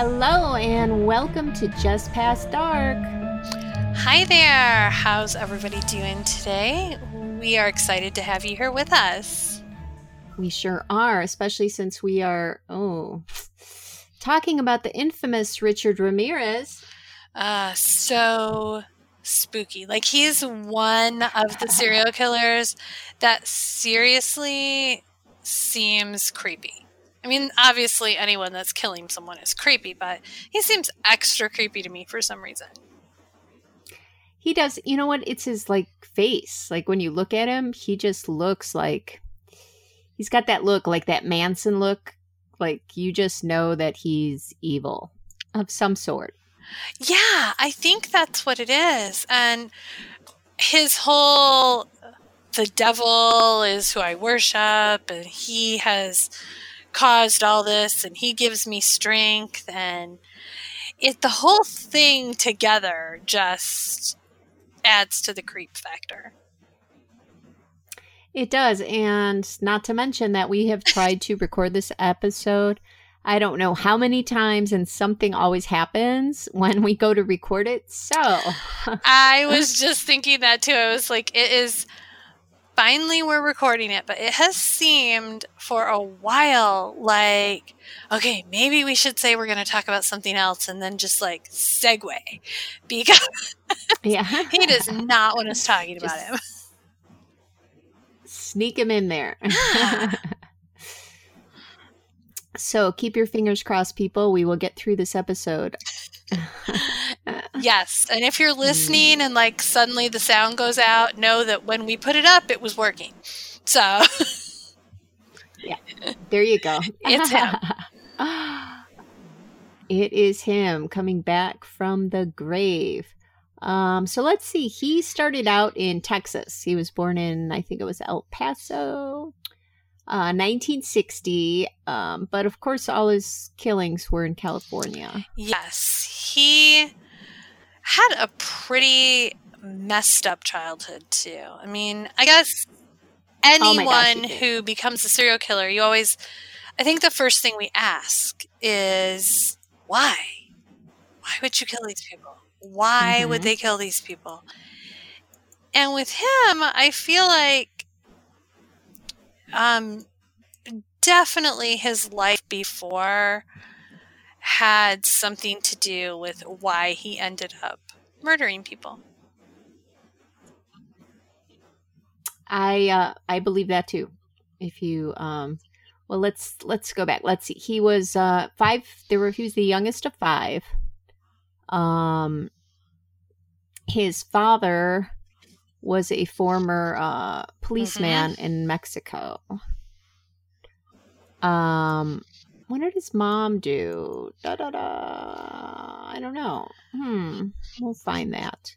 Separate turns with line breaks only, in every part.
Hello, and welcome to Just Past Dark.
Hi there. How's everybody doing today? We are excited to have you here with us.
We sure are, especially since we are, oh, talking about the infamous Richard Ramirez.
Uh, so spooky. Like, he's one of the serial killers that seriously seems creepy. I mean, obviously, anyone that's killing someone is creepy, but he seems extra creepy to me for some reason.
He does, you know what? It's his like face. Like when you look at him, he just looks like he's got that look, like that Manson look. Like you just know that he's evil of some sort.
Yeah, I think that's what it is. And his whole the devil is who I worship, and he has caused all this, and he gives me strength, and it the whole thing together just adds to the creep factor.
It does, and not to mention that we have tried to record this episode. I don't know how many times, and something always happens when we go to record it. So,
I was just thinking that too. I was like, it is finally we're recording it, but it has seemed for a while like, okay, maybe we should say we're going to talk about something else and then just like segue because
yeah,
he does not want us talking about just him.
Sneak him in there. so keep your fingers crossed, people. We will get through this episode.
yes. And if you're listening and like suddenly the sound goes out, know that when we put it up, it was working. So,
yeah, there you go.
It's him.
it is him coming back from the grave. Um, so let's see. He started out in Texas. He was born in, I think it was El Paso, uh, 1960. Um, but of course, all his killings were in California.
Yes, he had a pretty messed up childhood too. I mean, I guess anyone oh gosh, who becomes a serial killer, you always, I think the first thing we ask is why? Why would you kill these people? Why mm-hmm. would they kill these people? And with him, I feel like um definitely his life before had something to do with why he ended up murdering people.
I uh, I believe that too. If you um, well, let's let's go back. Let's see. He was uh five. There were he was the youngest of five. Um, his father was a former uh policeman mm-hmm. in Mexico. Um, what did his mom do? Da da da. I don't know. Hmm. We'll find that.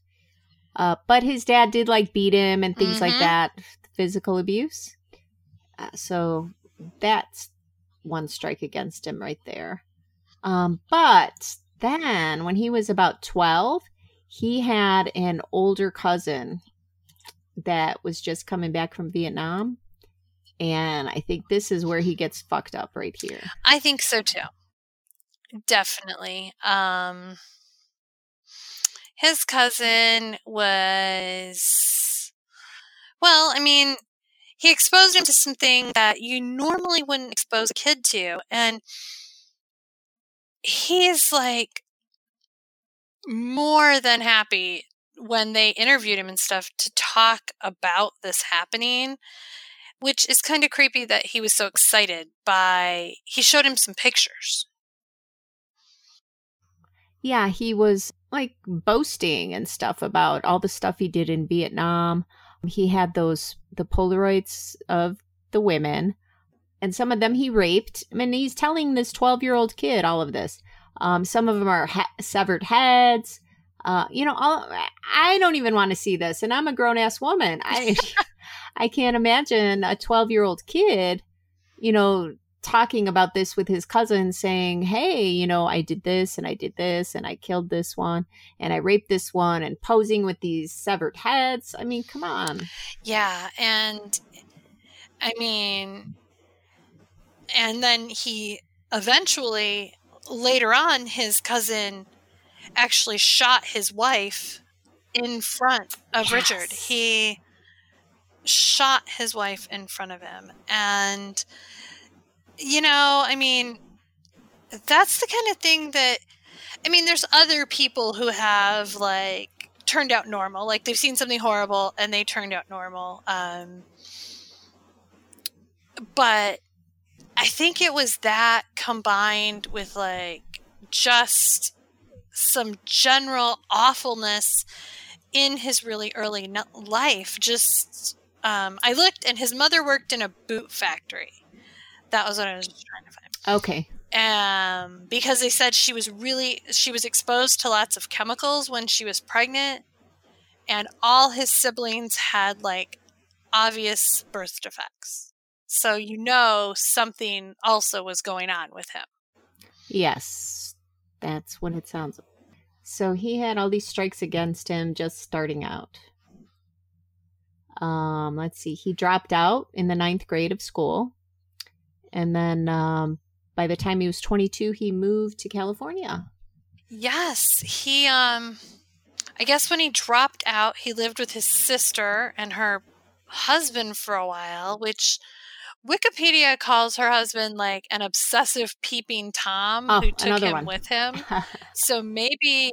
Uh, but his dad did like beat him and things mm-hmm. like that, physical abuse. Uh, so that's one strike against him right there. Um, but then when he was about 12, he had an older cousin that was just coming back from Vietnam and I think this is where he gets fucked up right here.
I think so too. Definitely. Um his cousin was well, I mean, he exposed him to something that you normally wouldn't expose a kid to and he's like more than happy when they interviewed him and stuff to talk about this happening which is kind of creepy that he was so excited by he showed him some pictures.
Yeah he was like boasting and stuff about all the stuff he did in vietnam. He had those the polaroids of the women and some of them he raped. I mean, he's telling this 12 year old kid all of this. Um, some of them are ha- severed heads. Uh, you know all, i don't even want to see this and i'm a grown-ass woman. I I can't imagine a 12 year old kid, you know, talking about this with his cousin saying, Hey, you know, I did this and I did this and I killed this one and I raped this one and posing with these severed heads. I mean, come on.
Yeah. And I mean, and then he eventually later on, his cousin actually shot his wife in front of yes. Richard. He shot his wife in front of him. And, you know, I mean, that's the kind of thing that, I mean, there's other people who have, like, turned out normal. Like, they've seen something horrible and they turned out normal. Um, but I think it was that combined with, like, just some general awfulness in his really early life. Just, um, I looked, and his mother worked in a boot factory. That was what I was trying to find.
Okay.
Um, because they said she was really she was exposed to lots of chemicals when she was pregnant, and all his siblings had like obvious birth defects. So you know something also was going on with him.
Yes, that's what it sounds like. So he had all these strikes against him just starting out. Um, let's see, he dropped out in the ninth grade of school. And then um, by the time he was 22, he moved to California.
Yes, he, um, I guess when he dropped out, he lived with his sister and her husband for a while, which Wikipedia calls her husband like an obsessive peeping Tom oh, who took him one. with him. so maybe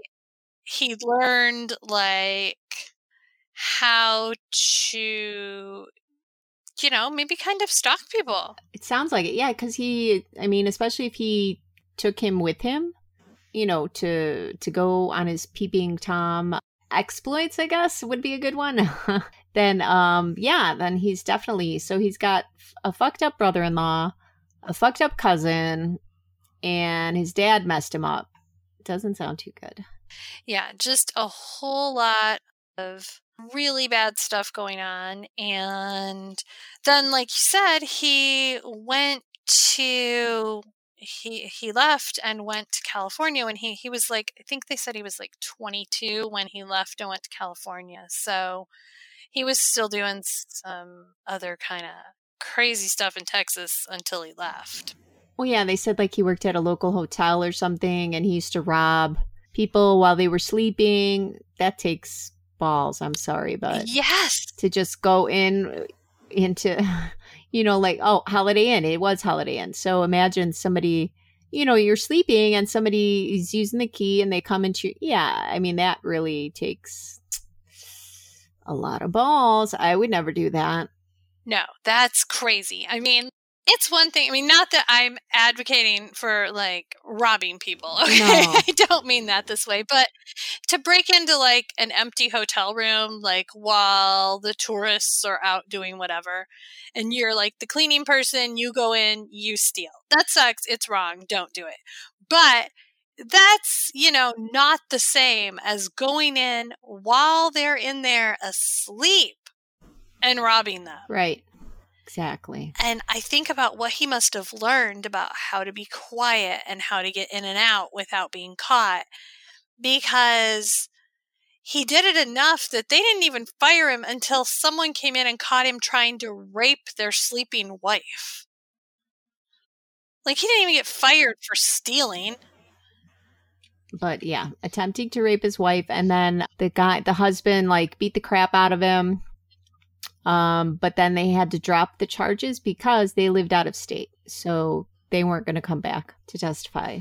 he learned like how to you know, maybe kind of stalk people.
It sounds like it. Yeah, cuz he I mean, especially if he took him with him, you know, to to go on his peeping Tom exploits, I guess would be a good one. then um yeah, then he's definitely so he's got a fucked up brother-in-law, a fucked up cousin, and his dad messed him up. Doesn't sound too good.
Yeah, just a whole lot of really bad stuff going on and then like you said he went to he he left and went to California when he he was like I think they said he was like 22 when he left and went to California. So he was still doing some other kind of crazy stuff in Texas until he left.
Well, yeah, they said like he worked at a local hotel or something and he used to rob people while they were sleeping. That takes balls. I'm sorry, but
yes,
to just go in uh, into you know, like, oh, Holiday Inn. It was Holiday Inn. So imagine somebody, you know, you're sleeping and somebody is using the key and they come into, yeah, I mean, that really takes a lot of balls. I would never do that.
No, that's crazy. I mean, it's one thing. I mean, not that I'm advocating for like robbing people. Okay? No. I don't mean that this way, but to break into like an empty hotel room, like while the tourists are out doing whatever, and you're like the cleaning person, you go in, you steal. That sucks. It's wrong. Don't do it. But that's, you know, not the same as going in while they're in there asleep and robbing them.
Right. Exactly.
And I think about what he must have learned about how to be quiet and how to get in and out without being caught because he did it enough that they didn't even fire him until someone came in and caught him trying to rape their sleeping wife. Like, he didn't even get fired for stealing.
But yeah, attempting to rape his wife, and then the guy, the husband, like beat the crap out of him um, but then they had to drop the charges because they lived out of state. So they weren't going to come back to testify.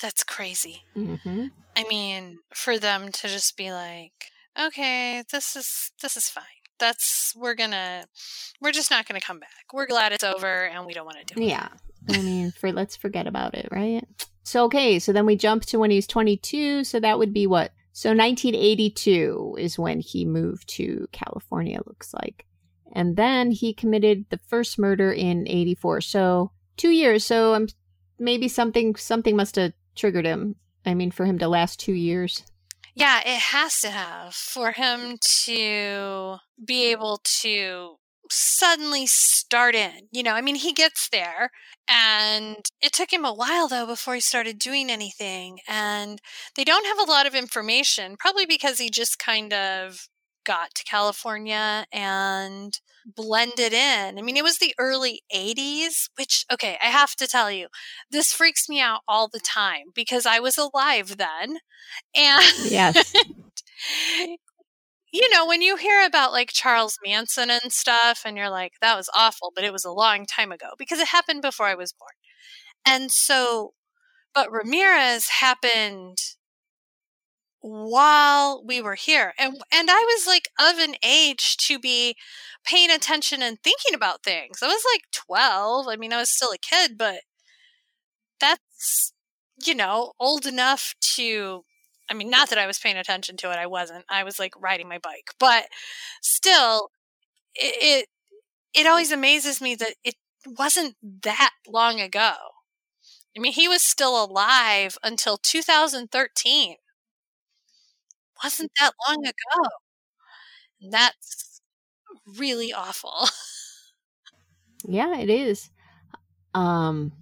That's crazy. Mm-hmm. I mean, for them to just be like, okay, this is this is fine. That's we're gonna we're just not gonna come back. We're glad it's over and we don't want to do
it. Yeah. I mean, for let's forget about it, right? So okay, so then we jump to when he's 22, so that would be what so 1982 is when he moved to California, looks like. And then he committed the first murder in 84. So two years. So um, maybe something something must have triggered him. I mean, for him to last two years.
Yeah, it has to have for him to be able to suddenly start in. You know, I mean, he gets there and it took him a while though before he started doing anything. And they don't have a lot of information, probably because he just kind of got to California and blended in. I mean, it was the early 80s, which, okay, I have to tell you, this freaks me out all the time because I was alive then. And
yes.
you know, when you hear about like Charles Manson and stuff, and you're like, that was awful, but it was a long time ago because it happened before I was born. And so, but Ramirez happened while we were here and and I was like of an age to be paying attention and thinking about things. I was like 12. I mean, I was still a kid, but that's you know, old enough to I mean, not that I was paying attention to it. I wasn't. I was like riding my bike. But still it it, it always amazes me that it wasn't that long ago. I mean, he was still alive until 2013 wasn't that long ago. And that's really awful.
yeah, it is. Um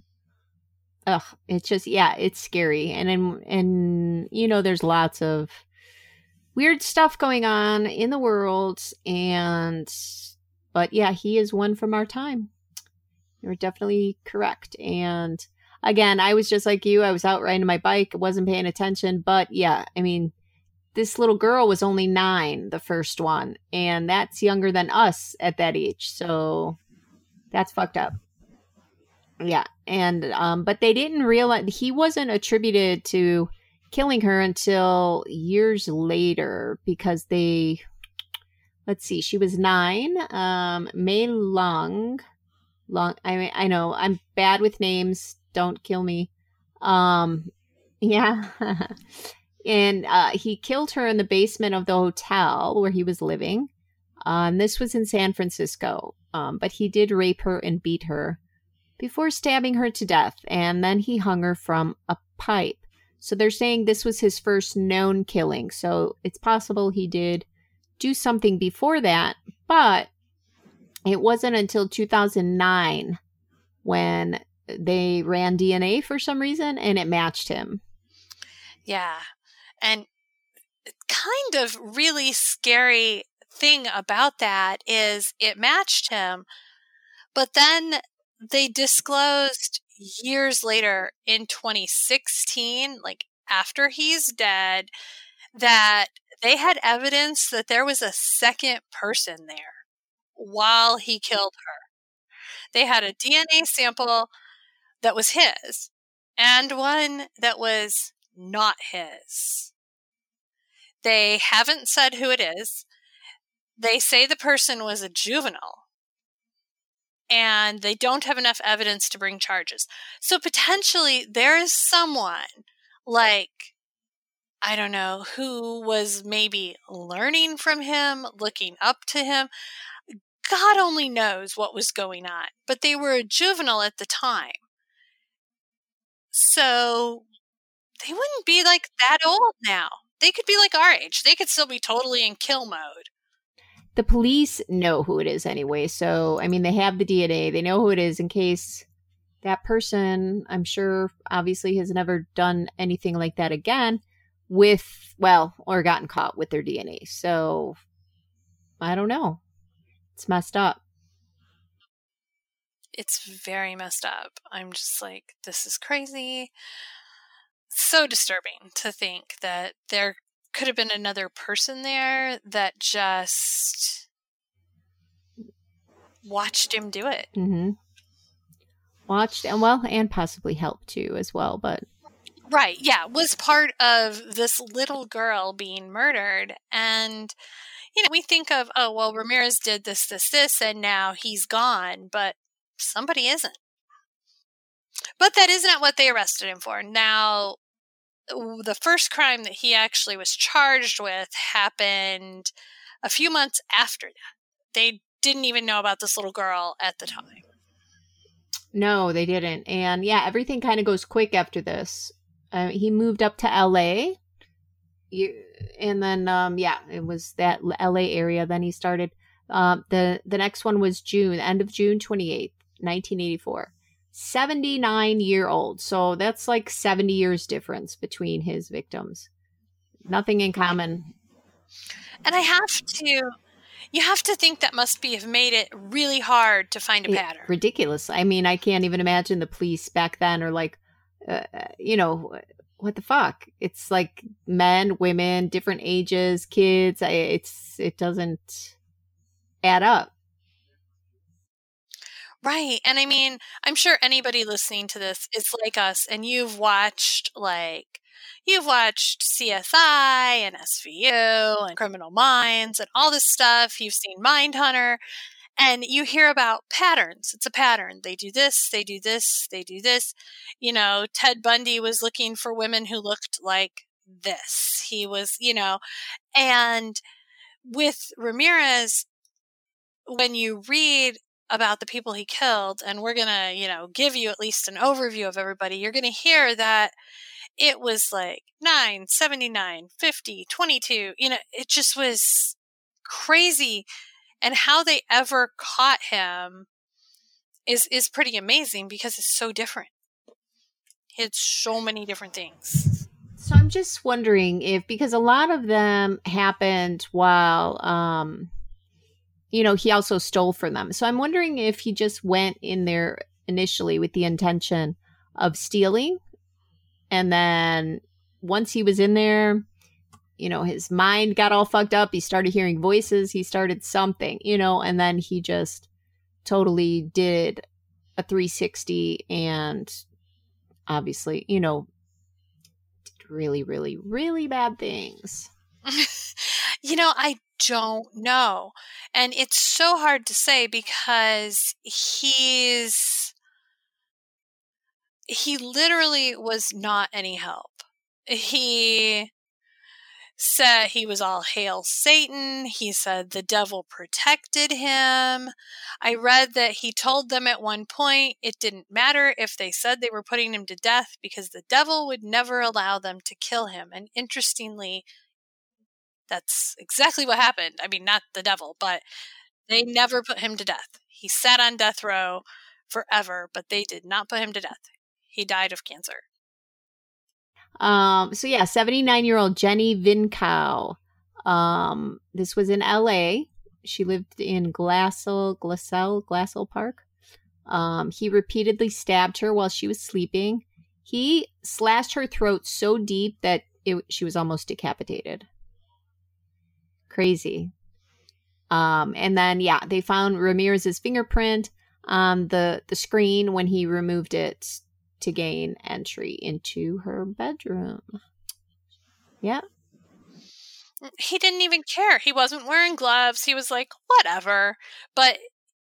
ugh, it's just yeah, it's scary. And and, and you know there's lots of weird stuff going on in the world and but yeah, he is one from our time. You're definitely correct. And again, I was just like you. I was out riding my bike, wasn't paying attention. But yeah, I mean, this little girl was only nine, the first one, and that's younger than us at that age. So that's fucked up. Yeah, and um, but they didn't realize he wasn't attributed to killing her until years later because they. Let's see, she was nine. Um, Mei Long, Long. I mean, I know I'm bad with names. Don't kill me. Um, yeah. and uh, he killed her in the basement of the hotel where he was living. Um, this was in San Francisco, um, but he did rape her and beat her before stabbing her to death, and then he hung her from a pipe. So they're saying this was his first known killing. So it's possible he did do something before that, but it wasn't until 2009 when they ran DNA for some reason and it matched him.
Yeah. And kind of really scary thing about that is it matched him, but then they disclosed years later in 2016, like after he's dead, that they had evidence that there was a second person there while he hmm. killed her. They had a DNA sample that was his and one that was not his. They haven't said who it is. They say the person was a juvenile. And they don't have enough evidence to bring charges. So potentially there is someone like, I don't know, who was maybe learning from him, looking up to him. God only knows what was going on, but they were a juvenile at the time. So they wouldn't be like that old now. They could be like our age. They could still be totally in kill mode.
The police know who it is anyway. So, I mean, they have the DNA. They know who it is in case that person, I'm sure, obviously has never done anything like that again with, well, or gotten caught with their DNA. So, I don't know. It's messed up.
It's very messed up. I'm just like, this is crazy so disturbing to think that there could have been another person there that just watched him do it.
Mm-hmm. Watched and well, and possibly helped too as well, but
right, yeah, was part of this little girl being murdered, and you know we think of oh well Ramirez did this this this and now he's gone, but somebody isn't. But that isn't what they arrested him for. Now, the first crime that he actually was charged with happened a few months after that. They didn't even know about this little girl at the time.
No, they didn't. And yeah, everything kind of goes quick after this. Uh, he moved up to LA. You, and then, um, yeah, it was that LA area. Then he started. Um, the the next one was June, end of June twenty eighth, nineteen eighty four. 79 year old. So that's like 70 years difference between his victims. Nothing in common.
And I have to you have to think that must be have made it really hard to find a it, pattern.
Ridiculous. I mean, I can't even imagine the police back then are like, uh, uh, you know, what the fuck? It's like men, women, different ages, kids. I, it's it doesn't add up.
Right. And I mean, I'm sure anybody listening to this is like us and you've watched like you've watched CSI and SVU and Criminal Minds and all this stuff. You've seen Mindhunter and you hear about patterns. It's a pattern. They do this, they do this, they do this. You know, Ted Bundy was looking for women who looked like this. He was, you know, and with Ramirez, when you read about the people he killed, and we're going to, you know, give you at least an overview of everybody, you're going to hear that it was like 9, 79, 50, 22. You know, it just was crazy. And how they ever caught him is is pretty amazing because it's so different. It's so many different things.
So I'm just wondering if because a lot of them happened while um you know, he also stole from them. So I'm wondering if he just went in there initially with the intention of stealing. And then once he was in there, you know, his mind got all fucked up. He started hearing voices. He started something, you know, and then he just totally did a 360 and obviously, you know, did really, really, really bad things.
you know, I don't know. And it's so hard to say because he's he literally was not any help. He said he was all hail Satan. He said the devil protected him. I read that he told them at one point it didn't matter if they said they were putting him to death because the devil would never allow them to kill him. And interestingly, that's exactly what happened. I mean, not the devil, but they never put him to death. He sat on death row forever, but they did not put him to death. He died of cancer.
Um, so yeah, 79 year old Jenny Vincow. Um, this was in LA. She lived in Glassell, Glassell, Glassell Park. Um, he repeatedly stabbed her while she was sleeping. He slashed her throat so deep that it, she was almost decapitated. Crazy. Um, and then yeah, they found Ramirez's fingerprint on the the screen when he removed it to gain entry into her bedroom. Yeah.
He didn't even care. He wasn't wearing gloves. He was like, whatever. But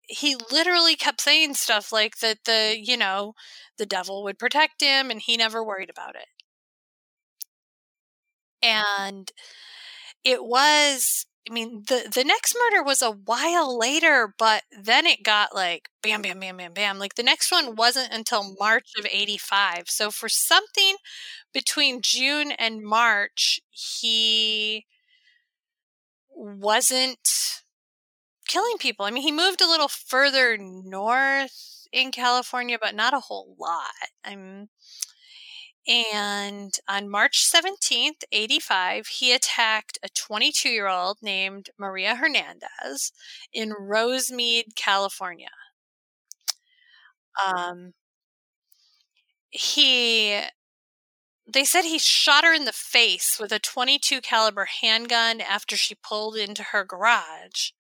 he literally kept saying stuff like that the, you know, the devil would protect him and he never worried about it. And it was I mean, the the next murder was a while later, but then it got like bam, bam, bam, bam, bam. Like the next one wasn't until March of '85. So for something between June and March, he wasn't killing people. I mean, he moved a little further north in California, but not a whole lot. I'm and on March 17th, 85, he attacked a 22 year old named Maria Hernandez in Rosemead, California. Um, he they said he shot her in the face with a 22 caliber handgun after she pulled into her garage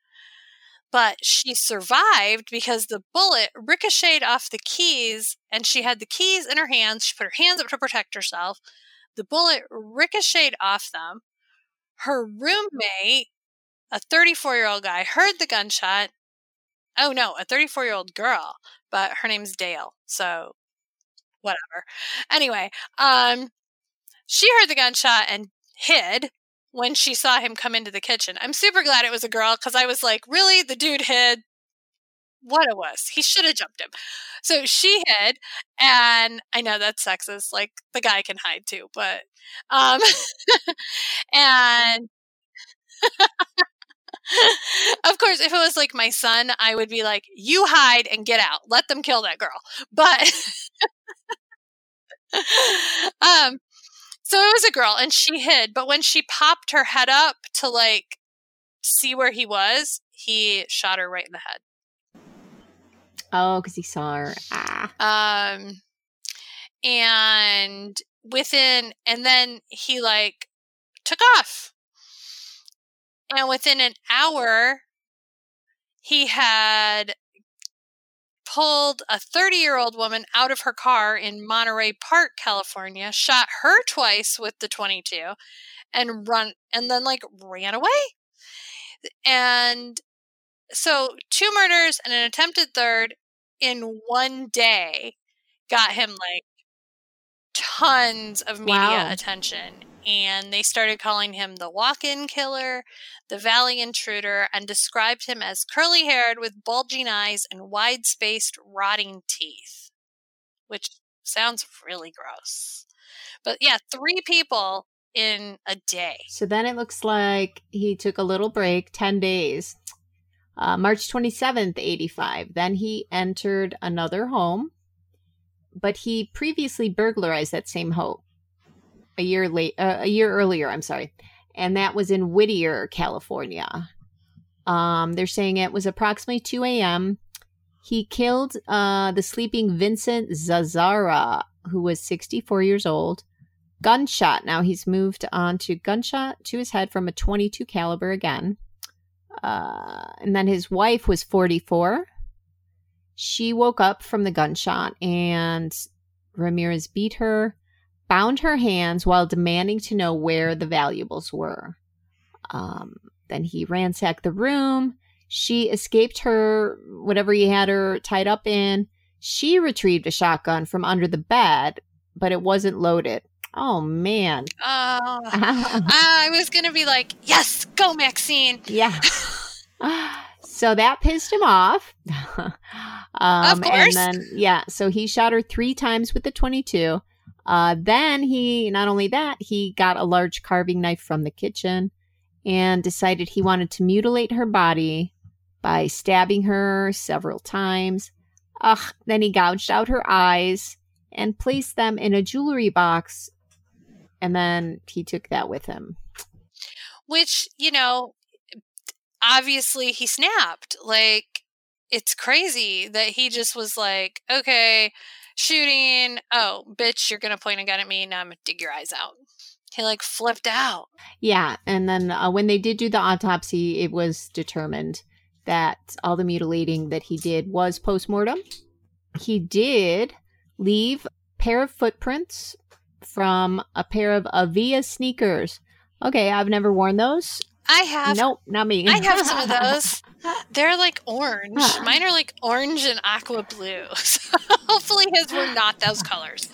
but she survived because the bullet ricocheted off the keys and she had the keys in her hands. She put her hands up to protect herself. The bullet ricocheted off them. Her roommate, a 34 year old guy, heard the gunshot. Oh no, a 34 year old girl, but her name's Dale. So whatever. Anyway, um, she heard the gunshot and hid when she saw him come into the kitchen. I'm super glad it was a girl because I was like, really? The dude hid? What it was. He should have jumped him. So she hid, and I know that's sexist. Like the guy can hide too, but um and of course, if it was like my son, I would be like, you hide and get out. Let them kill that girl. But um So it was a girl and she hid, but when she popped her head up to like see where he was, he shot her right in the head.
Oh, because he saw her.
Ah. Um, and within, and then he like took off. And within an hour, he had pulled a 30 year old woman out of her car in Monterey Park, California, shot her twice with the 22, and run, and then like ran away. And so, two murders and an attempted third in one day got him like tons of media wow. attention. And they started calling him the walk in killer, the valley intruder, and described him as curly haired with bulging eyes and wide spaced, rotting teeth, which sounds really gross. But yeah, three people in a day.
So then it looks like he took a little break, 10 days. Uh, March 27th, 85. Then he entered another home, but he previously burglarized that same home a year late, uh, a year earlier. I'm sorry, and that was in Whittier, California. Um, they're saying it was approximately 2 a.m. He killed uh, the sleeping Vincent Zazzara, who was 64 years old gunshot. Now he's moved on to gunshot to his head from a 22 caliber again. Uh, and then his wife was 44. She woke up from the gunshot and Ramirez beat her, bound her hands while demanding to know where the valuables were. Um, then he ransacked the room. She escaped her, whatever he had her tied up in. She retrieved a shotgun from under the bed, but it wasn't loaded. Oh man.
Oh, I was gonna be like, yes, go Maxine.
Yeah. so that pissed him off.
um, of course.
And then yeah, so he shot her three times with the twenty-two. Uh, then he not only that he got a large carving knife from the kitchen and decided he wanted to mutilate her body by stabbing her several times. Ugh, then he gouged out her eyes and placed them in a jewelry box and then he took that with him.
Which, you know, obviously he snapped. Like, it's crazy that he just was like, okay, shooting. Oh, bitch, you're going to point a gun at me. Now I'm going to dig your eyes out. He like flipped out.
Yeah. And then uh, when they did do the autopsy, it was determined that all the mutilating that he did was post mortem. He did leave pair of footprints from a pair of Avia sneakers. Okay, I've never worn those.
I have.
Nope, not me.
I have some of those. They're like orange. Mine are like orange and aqua blue. So hopefully his were not those colors.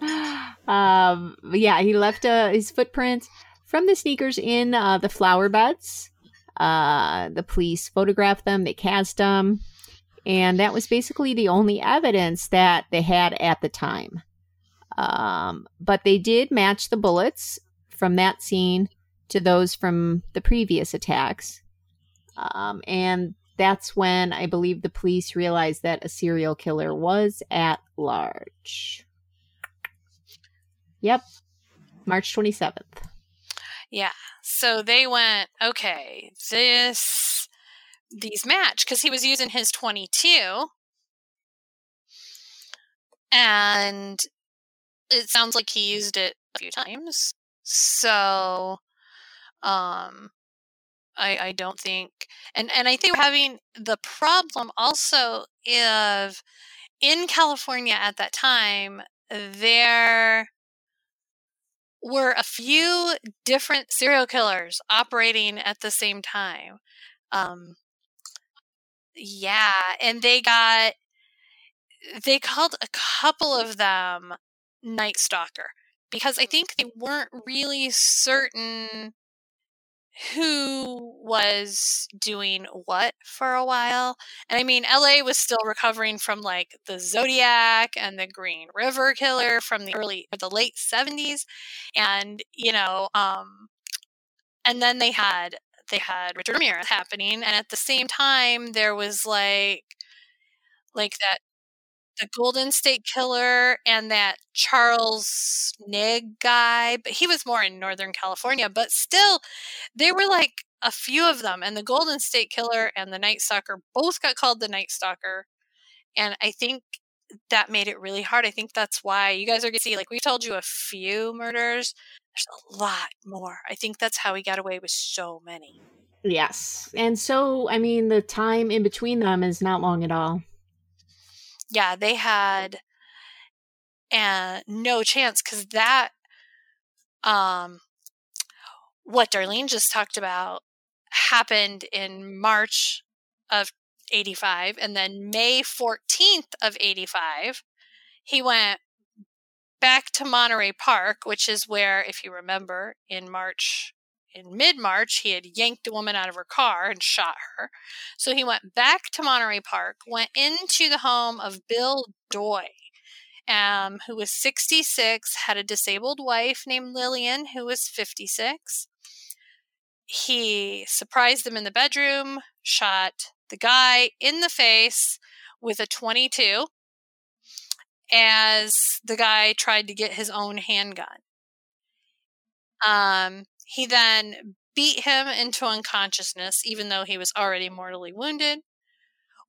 Um, yeah, he left uh, his footprints from the sneakers in uh, the flower beds. Uh, the police photographed them, they cast them, and that was basically the only evidence that they had at the time. Um, but they did match the bullets from that scene to those from the previous attacks. Um, and that's when I believe the police realized that a serial killer was at large. Yep. March 27th.
Yeah. So they went, okay, this, these match, because he was using his 22. And it sounds like he used it a few times. So, um, I I don't think, and and I think we're having the problem also of in California at that time there were a few different serial killers operating at the same time. Um, yeah, and they got they called a couple of them Night Stalker because I think they weren't really certain who was doing what for a while. And I mean, LA was still recovering from like the Zodiac and the Green River Killer from the early or the late 70s and you know, um and then they had they had Richard Ramirez happening and at the same time there was like like that the Golden State Killer and that Charles Ng guy, but he was more in Northern California. But still, they were like a few of them. And the Golden State Killer and the Night Stalker both got called the Night Stalker. And I think that made it really hard. I think that's why you guys are to see, like, we told you a few murders. There's a lot more. I think that's how he got away with so many.
Yes. And so, I mean, the time in between them is not long at all.
Yeah, they had no chance because that, um, what Darlene just talked about happened in March of 85. And then May 14th of 85, he went back to Monterey Park, which is where, if you remember, in March in mid March, he had yanked a woman out of her car and shot her. So he went back to Monterey Park, went into the home of Bill Doi, um, who was 66, had a disabled wife named Lillian, who was 56. He surprised them in the bedroom, shot the guy in the face with a 22 as the guy tried to get his own handgun. Um, he then beat him into unconsciousness, even though he was already mortally wounded.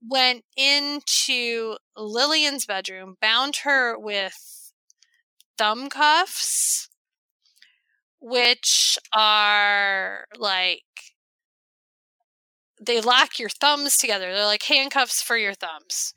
Went into Lillian's bedroom, bound her with thumb cuffs, which are like they lock your thumbs together. They're like handcuffs for your thumbs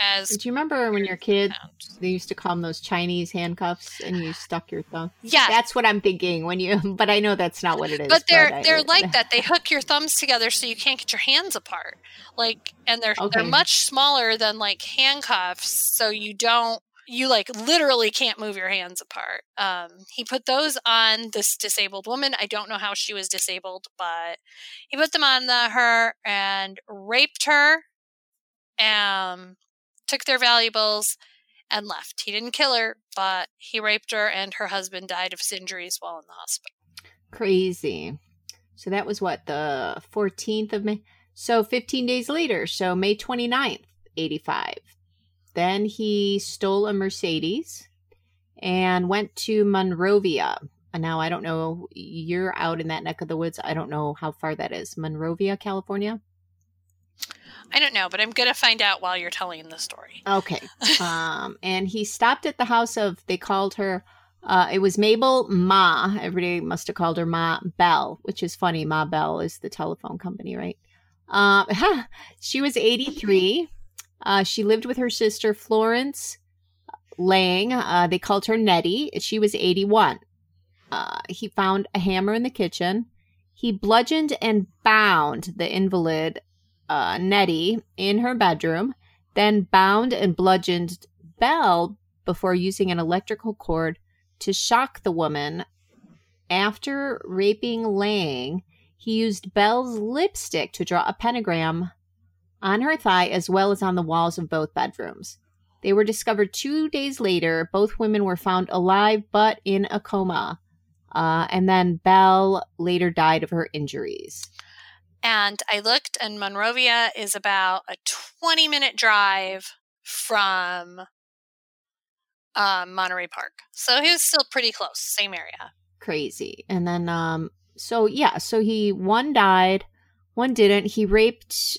as.
Do you remember when you're a kid, they used to call them those Chinese handcuffs, and you stuck your thumb?
Yeah,
that's what I'm thinking when you. But I know that's not what it is.
But they're but they're I, like that. They hook your thumbs together so you can't get your hands apart. Like, and they're okay. they're much smaller than like handcuffs, so you don't you like literally can't move your hands apart. Um, he put those on this disabled woman. I don't know how she was disabled, but he put them on the, her and raped her. Um, took their valuables, and left. He didn't kill her, but he raped her, and her husband died of his injuries while in the hospital.
Crazy. So that was what, the 14th of May? So 15 days later, so May 29th, 85. Then he stole a Mercedes and went to Monrovia. And now, I don't know, you're out in that neck of the woods. I don't know how far that is. Monrovia, California?
I don't know, but I'm going to find out while you're telling the story.
Okay. um, and he stopped at the house of, they called her, uh, it was Mabel Ma. Everybody must have called her Ma Bell, which is funny. Ma Bell is the telephone company, right? Um, she was 83. Uh, she lived with her sister Florence Lang. Uh, they called her Nettie. She was 81. Uh, he found a hammer in the kitchen. He bludgeoned and bound the invalid uh, Nettie in her bedroom, then bound and bludgeoned Bell before using an electrical cord to shock the woman. After raping Lang, he used Bell's lipstick to draw a pentagram on her thigh as well as on the walls of both bedrooms. They were discovered two days later. Both women were found alive but in a coma. Uh, and then Bell later died of her injuries.
And I looked, and Monrovia is about a 20 minute drive from um, Monterey Park. So he was still pretty close, same area.
Crazy. And then, um, so yeah, so he, one died, one didn't. He raped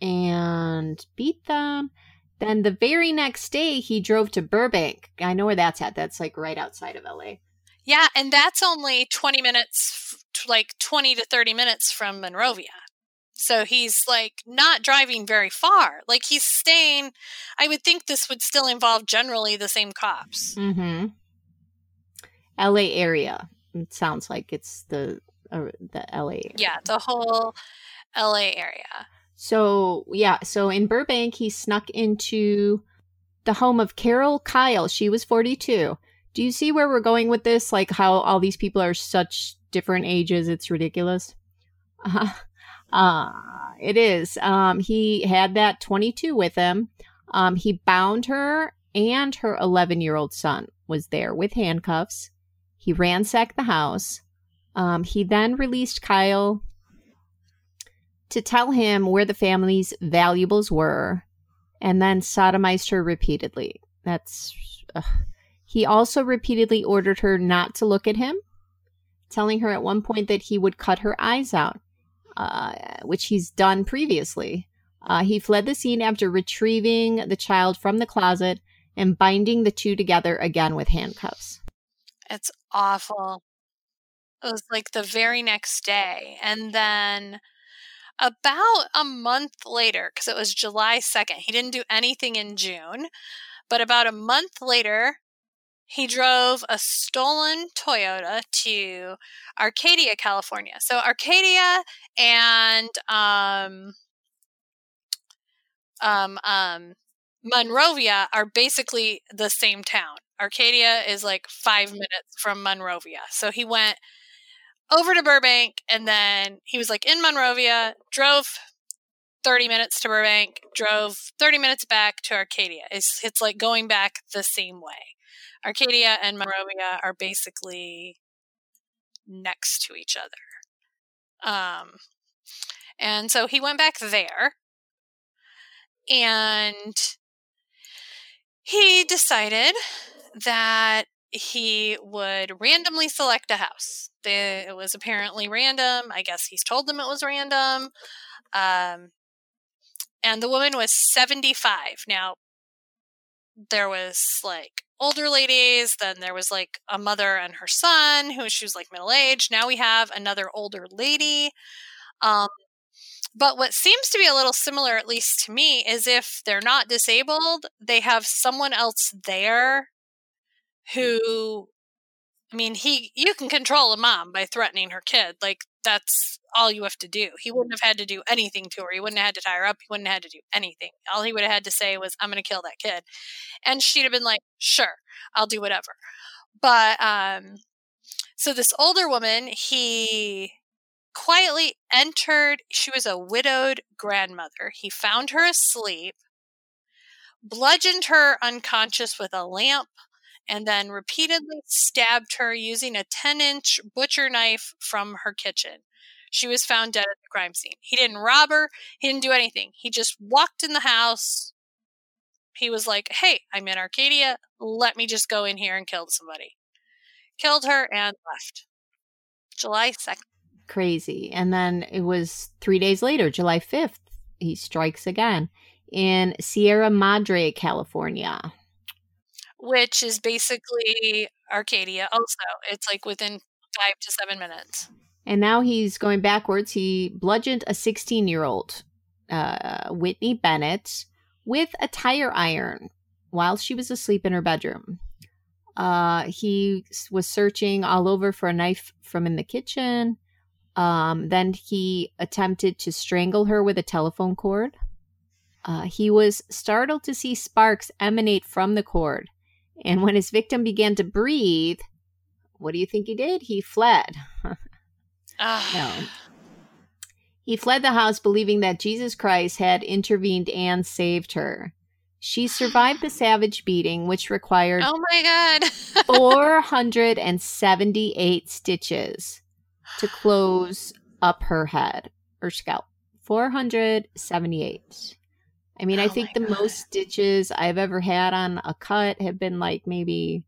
and beat them. Then the very next day, he drove to Burbank. I know where that's at. That's like right outside of LA.
Yeah, and that's only 20 minutes like 20 to 30 minutes from Monrovia. So he's like not driving very far. Like he's staying. I would think this would still involve generally the same cops.
Mm-hmm. L.A. area. It sounds like it's the uh, the L.A. Area.
Yeah, the whole L.A. area.
So yeah, so in Burbank, he snuck into the home of Carol Kyle. She was 42. Do you see where we're going with this? Like how all these people are such different ages. It's ridiculous. Uh, uh, it is. Um, he had that 22 with him. Um, he bound her, and her 11 year old son was there with handcuffs. He ransacked the house. Um, he then released Kyle to tell him where the family's valuables were. and then sodomized her repeatedly. That's. Ugh. He also repeatedly ordered her not to look at him, telling her at one point that he would cut her eyes out, uh, which he's done previously. Uh, he fled the scene after retrieving the child from the closet and binding the two together again with handcuffs.
It's awful. It was like the very next day. And then about a month later, because it was July 2nd, he didn't do anything in June, but about a month later, he drove a stolen Toyota to Arcadia, California. So Arcadia and um, um, um, Monrovia are basically the same town. Arcadia is like five minutes from Monrovia. So he went over to Burbank and then he was like in Monrovia, drove 30 minutes to Burbank, drove 30 minutes back to Arcadia. It's, it's like going back the same way. Arcadia and Monrovia are basically next to each other. Um, and so he went back there and he decided that he would randomly select a house. it was apparently random. I guess he's told them it was random. Um, and the woman was 75. Now, there was like older ladies, then there was like a mother and her son who she was like middle aged. Now we have another older lady. Um, but what seems to be a little similar, at least to me, is if they're not disabled, they have someone else there who, I mean, he, you can control a mom by threatening her kid. Like, that's all you have to do. He wouldn't have had to do anything to her. He wouldn't have had to tie her up. He wouldn't have had to do anything. All he would have had to say was, I'm going to kill that kid. And she'd have been like, sure, I'll do whatever. But, um, so this older woman, he quietly entered. She was a widowed grandmother. He found her asleep, bludgeoned her unconscious with a lamp, and then repeatedly stabbed her using a 10 inch butcher knife from her kitchen. She was found dead at the crime scene. He didn't rob her, he didn't do anything. He just walked in the house. He was like, Hey, I'm in Arcadia. Let me just go in here and kill somebody. Killed her and left. July 2nd
crazy. And then it was three days later, July 5th, he strikes again in Sierra Madre, California.
Which is basically Arcadia, also. It's like within five to seven minutes.
And now he's going backwards. He bludgeoned a 16 year old, uh, Whitney Bennett, with a tire iron while she was asleep in her bedroom. Uh, he was searching all over for a knife from in the kitchen. Um, then he attempted to strangle her with a telephone cord. Uh, he was startled to see sparks emanate from the cord. And when his victim began to breathe, what do you think he did? He fled. uh. no. He fled the house believing that Jesus Christ had intervened and saved her. She survived the savage beating, which required
oh my god
478 stitches to close up her head or scalp. 478. I mean, oh I think the God. most stitches I've ever had on a cut have been like maybe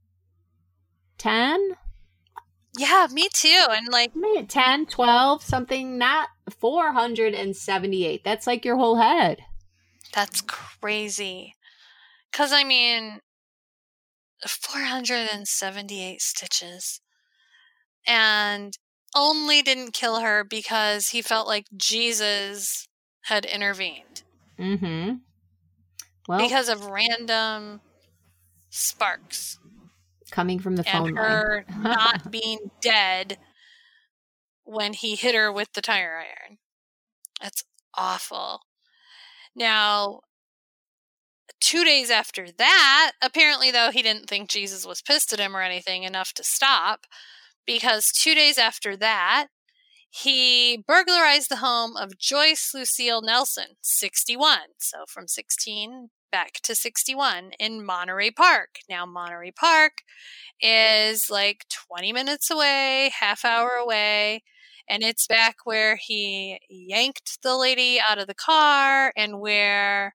10.
Yeah, me too. And like
10, 12, something, not 478. That's like your whole head.
That's crazy. Because, I mean, 478 stitches. And only didn't kill her because he felt like Jesus had intervened.
Mm-hmm.
Well, because of random sparks
coming from the phone
and her not being dead when he hit her with the tire iron. That's awful. Now, two days after that, apparently, though, he didn't think Jesus was pissed at him or anything enough to stop because two days after that, he burglarized the home of Joyce Lucille Nelson, 61. So from 16 back to 61 in Monterey Park. Now, Monterey Park is like 20 minutes away, half hour away. And it's back where he yanked the lady out of the car and where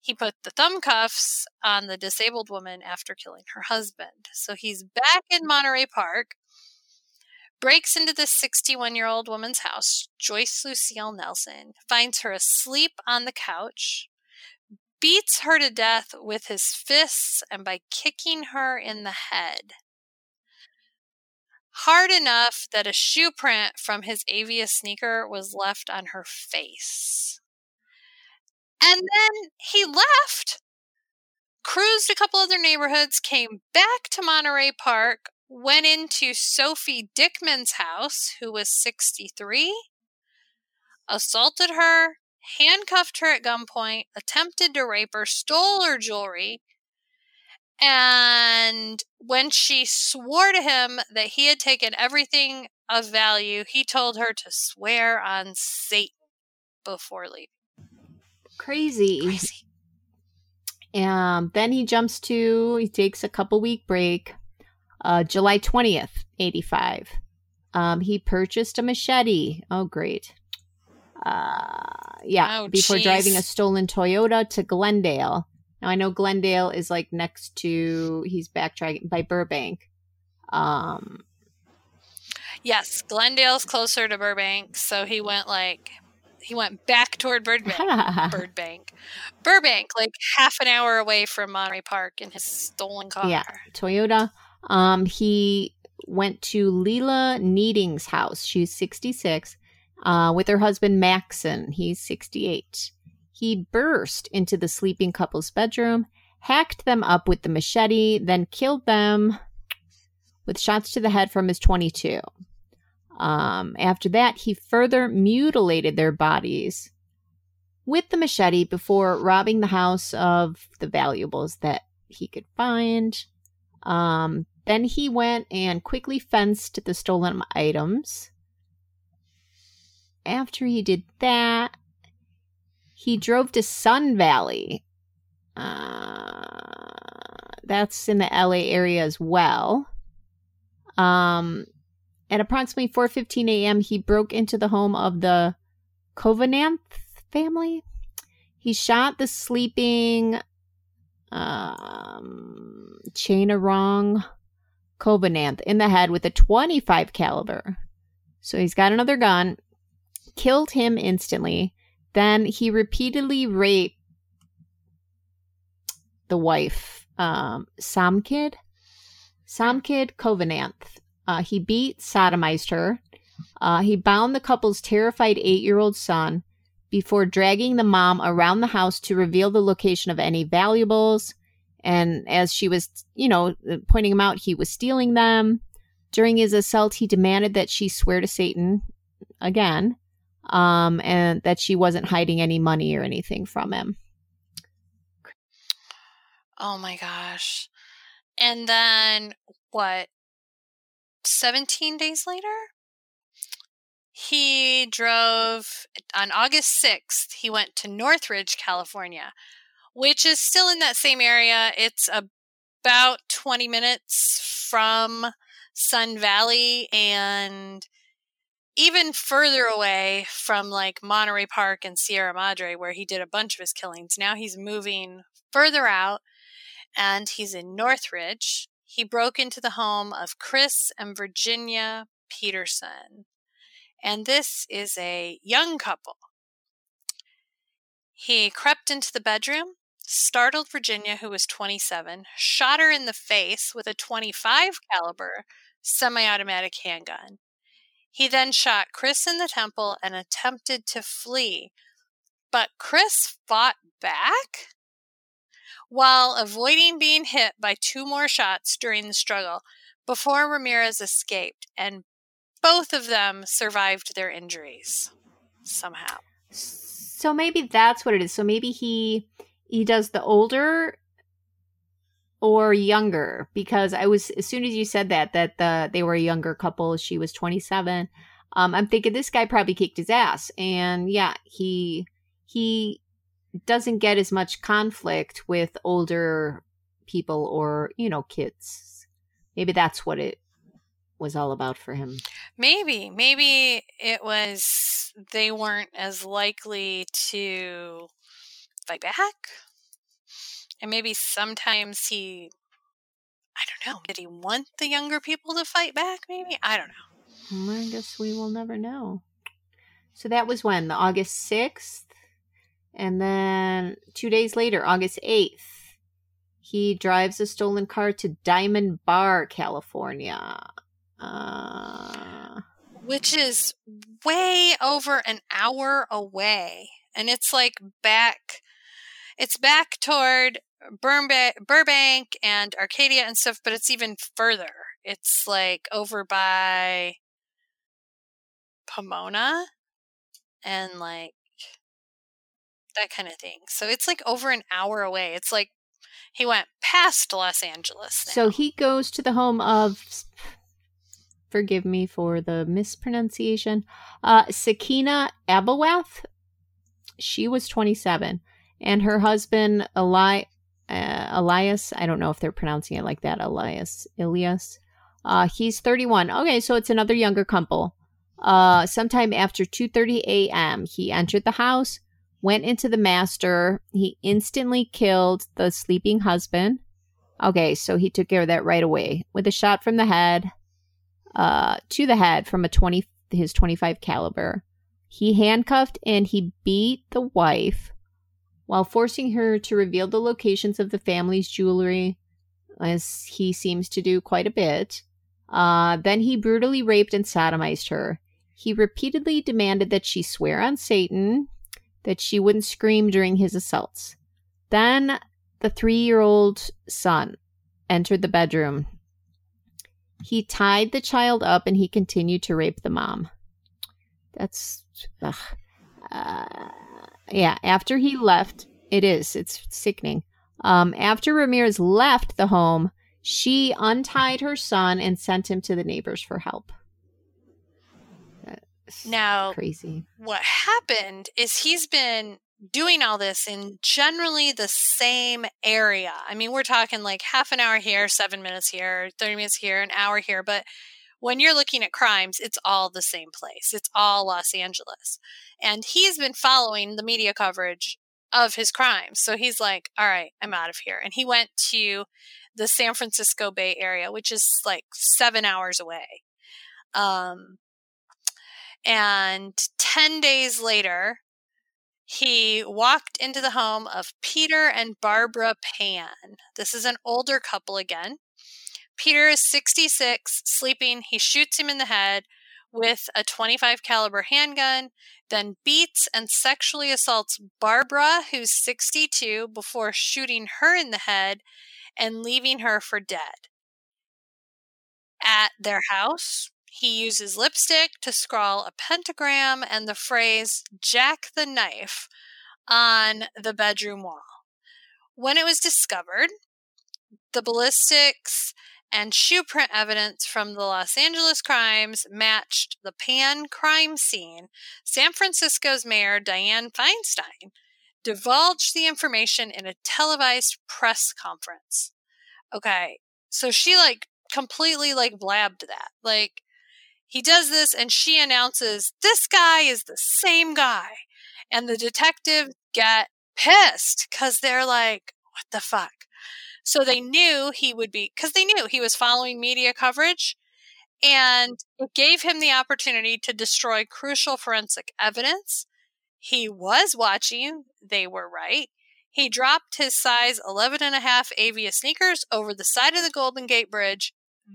he put the thumb cuffs on the disabled woman after killing her husband. So he's back in Monterey Park, breaks into this 61 year old woman's house, Joyce Lucille Nelson, finds her asleep on the couch, beats her to death with his fists and by kicking her in the head. Hard enough that a shoe print from his Avia sneaker was left on her face. And then he left, cruised a couple other neighborhoods, came back to Monterey Park, went into Sophie Dickman's house, who was 63, assaulted her, handcuffed her at gunpoint, attempted to rape her, stole her jewelry. And when she swore to him that he had taken everything of value, he told her to swear on Satan before leaving.
Crazy.
Crazy.
Um, then he jumps to, he takes a couple week break. Uh, July 20th, 85. Um, he purchased a machete. Oh, great. Uh, yeah,
Oh,
before
jeez.
driving a stolen Toyota to Glendale. Now I know Glendale is like next to he's backtracking by Burbank. Um,
Yes, Glendale's closer to Burbank, so he went like he went back toward Burbank. Burbank. Burbank, like half an hour away from Monterey Park in his stolen car.
Yeah. Toyota. Um, he went to Lela Kneiding's house. She's 66, uh, with her husband Maxson. He's 68. He burst into the sleeping couple's bedroom, hacked them up with the machete, then killed them with shots to the head from his 22. Um, after that, he further mutilated their bodies with the machete before robbing the house of the valuables that he could find. Um, then he went and quickly fenced the stolen items. After he did that, he drove to Sun Valley. Uh, that's in the LA area as well. Um, at approximately 4:15 a.m., he broke into the home of the Khovananth family. He shot the sleeping um, Wrong Khovananth in the head with a 25 caliber. So he's got another gun, killed him instantly. Then he repeatedly raped the wife, um, Somkid. Somkid Khovananth. Uh, he beat, sodomized her. Uh, he bound the couple's terrified eight year old son before dragging the mom around the house to reveal the location of any valuables. And as she was, you know, pointing him out, he was stealing them. During his assault, he demanded that she swear to Satan again um, and that she wasn't hiding any money or anything from him.
Oh my gosh. And then what? 17 days later? He drove on August 6th, he went to Northridge, California, which is still in that same area. It's about 20 minutes from Sun Valley and even further away from like Monterey Park and Sierra Madre, where he did a bunch of his killings. Now he's moving further out and he's in Northridge. He broke into the home of Chris and Virginia Peterson. And this is a young couple. He crept into the bedroom, startled Virginia who was 27, shot her in the face with a 25 caliber semi-automatic handgun. He then shot Chris in the temple and attempted to flee. But Chris fought back while avoiding being hit by two more shots during the struggle before Ramirez escaped, and both of them survived their injuries somehow.
So maybe that's what it is. So maybe he he does the older or younger because I was as soon as you said that that the they were a younger couple, she was 27. Um I'm thinking this guy probably kicked his ass and yeah, he he doesn't get as much conflict with older people or, you know, kids. Maybe that's what it was all about for him.
Maybe, maybe it was they weren't as likely to fight back. And maybe sometimes he, I don't know, did he want the younger people to fight back? Maybe? I don't know.
I guess we will never know. So that was when? The August 6th? And then two days later, August 8th, he drives a stolen car to Diamond Bar, California. Uh...
Which is way over an hour away. And it's like back, it's back toward Burbank and Arcadia and stuff, but it's even further. It's like over by Pomona and like that kind of thing. So it's like over an hour away. It's like he went past Los Angeles. Now.
So he goes to the home of forgive me for the mispronunciation. Uh Sakina Abowath. She was 27 and her husband Eli uh, Elias, I don't know if they're pronouncing it like that, Elias, Elias. Uh he's 31. Okay, so it's another younger couple. Uh sometime after 2:30 a.m., he entered the house went into the master. He instantly killed the sleeping husband. Okay, so he took care of that right away with a shot from the head, uh, to the head from a twenty his twenty five caliber. He handcuffed and he beat the wife while forcing her to reveal the locations of the family's jewelry, as he seems to do quite a bit. Uh, then he brutally raped and sodomized her. He repeatedly demanded that she swear on Satan, that she wouldn't scream during his assaults. Then the three year old son entered the bedroom. He tied the child up and he continued to rape the mom. That's. Uh, yeah, after he left, it is. It's sickening. Um, after Ramirez left the home, she untied her son and sent him to the neighbors for help
now
crazy.
What happened is he's been doing all this in generally the same area. I mean, we're talking like half an hour here, seven minutes here, 30 minutes here, an hour here. But when you're looking at crimes, it's all the same place. It's all Los Angeles. And he's been following the media coverage of his crimes. So he's like, all right, I'm out of here. And he went to the San Francisco Bay Area, which is like seven hours away. Um, and 10 days later, he walked into the home of Peter and Barbara Pan. This is an older couple again. Peter is 66, sleeping. He shoots him in the head with a 25 caliber handgun, then beats and sexually assaults Barbara, who's 62, before shooting her in the head and leaving her for dead. At their house, he uses lipstick to scrawl a pentagram and the phrase Jack the Knife on the bedroom wall. When it was discovered, the ballistics and shoe print evidence from the Los Angeles crimes matched the Pan crime scene. San Francisco's mayor, Dianne Feinstein, divulged the information in a televised press conference. Okay, so she like completely like blabbed that. Like he does this, and she announces, This guy is the same guy. And the detective get pissed because they're like, What the fuck? So they knew he would be, because they knew he was following media coverage. And it gave him the opportunity to destroy crucial forensic evidence. He was watching, they were right. He dropped his size 11 and a half Avia sneakers over the side of the Golden Gate Bridge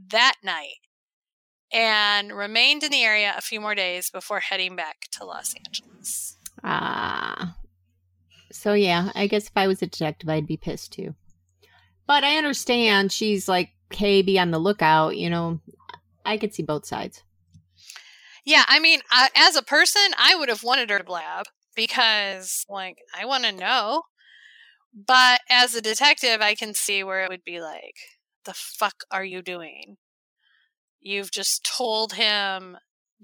that night and remained in the area a few more days before heading back to Los Angeles.
Ah. So, yeah, I guess if I was a detective, I'd be pissed too. But I understand she's like, hey, be on the lookout. You know, I could see both sides.
Yeah, I mean, uh, as a person, I would have wanted her to blab because, like, I want to know. But as a detective, I can see where it would be like, the fuck are you doing? You've just told him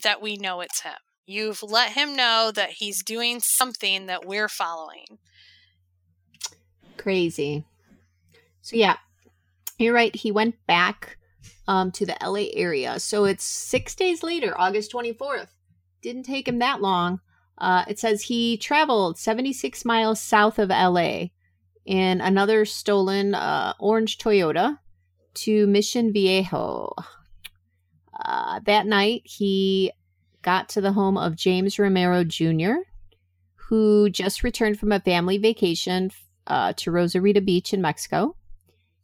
that we know it's him. You've let him know that he's doing something that we're following.
Crazy. So, yeah, you're right. He went back um, to the LA area. So it's six days later, August 24th. Didn't take him that long. Uh, it says he traveled 76 miles south of LA in another stolen uh, orange Toyota to Mission Viejo. Uh, that night, he got to the home of James Romero Jr., who just returned from a family vacation uh, to Rosarita Beach in Mexico.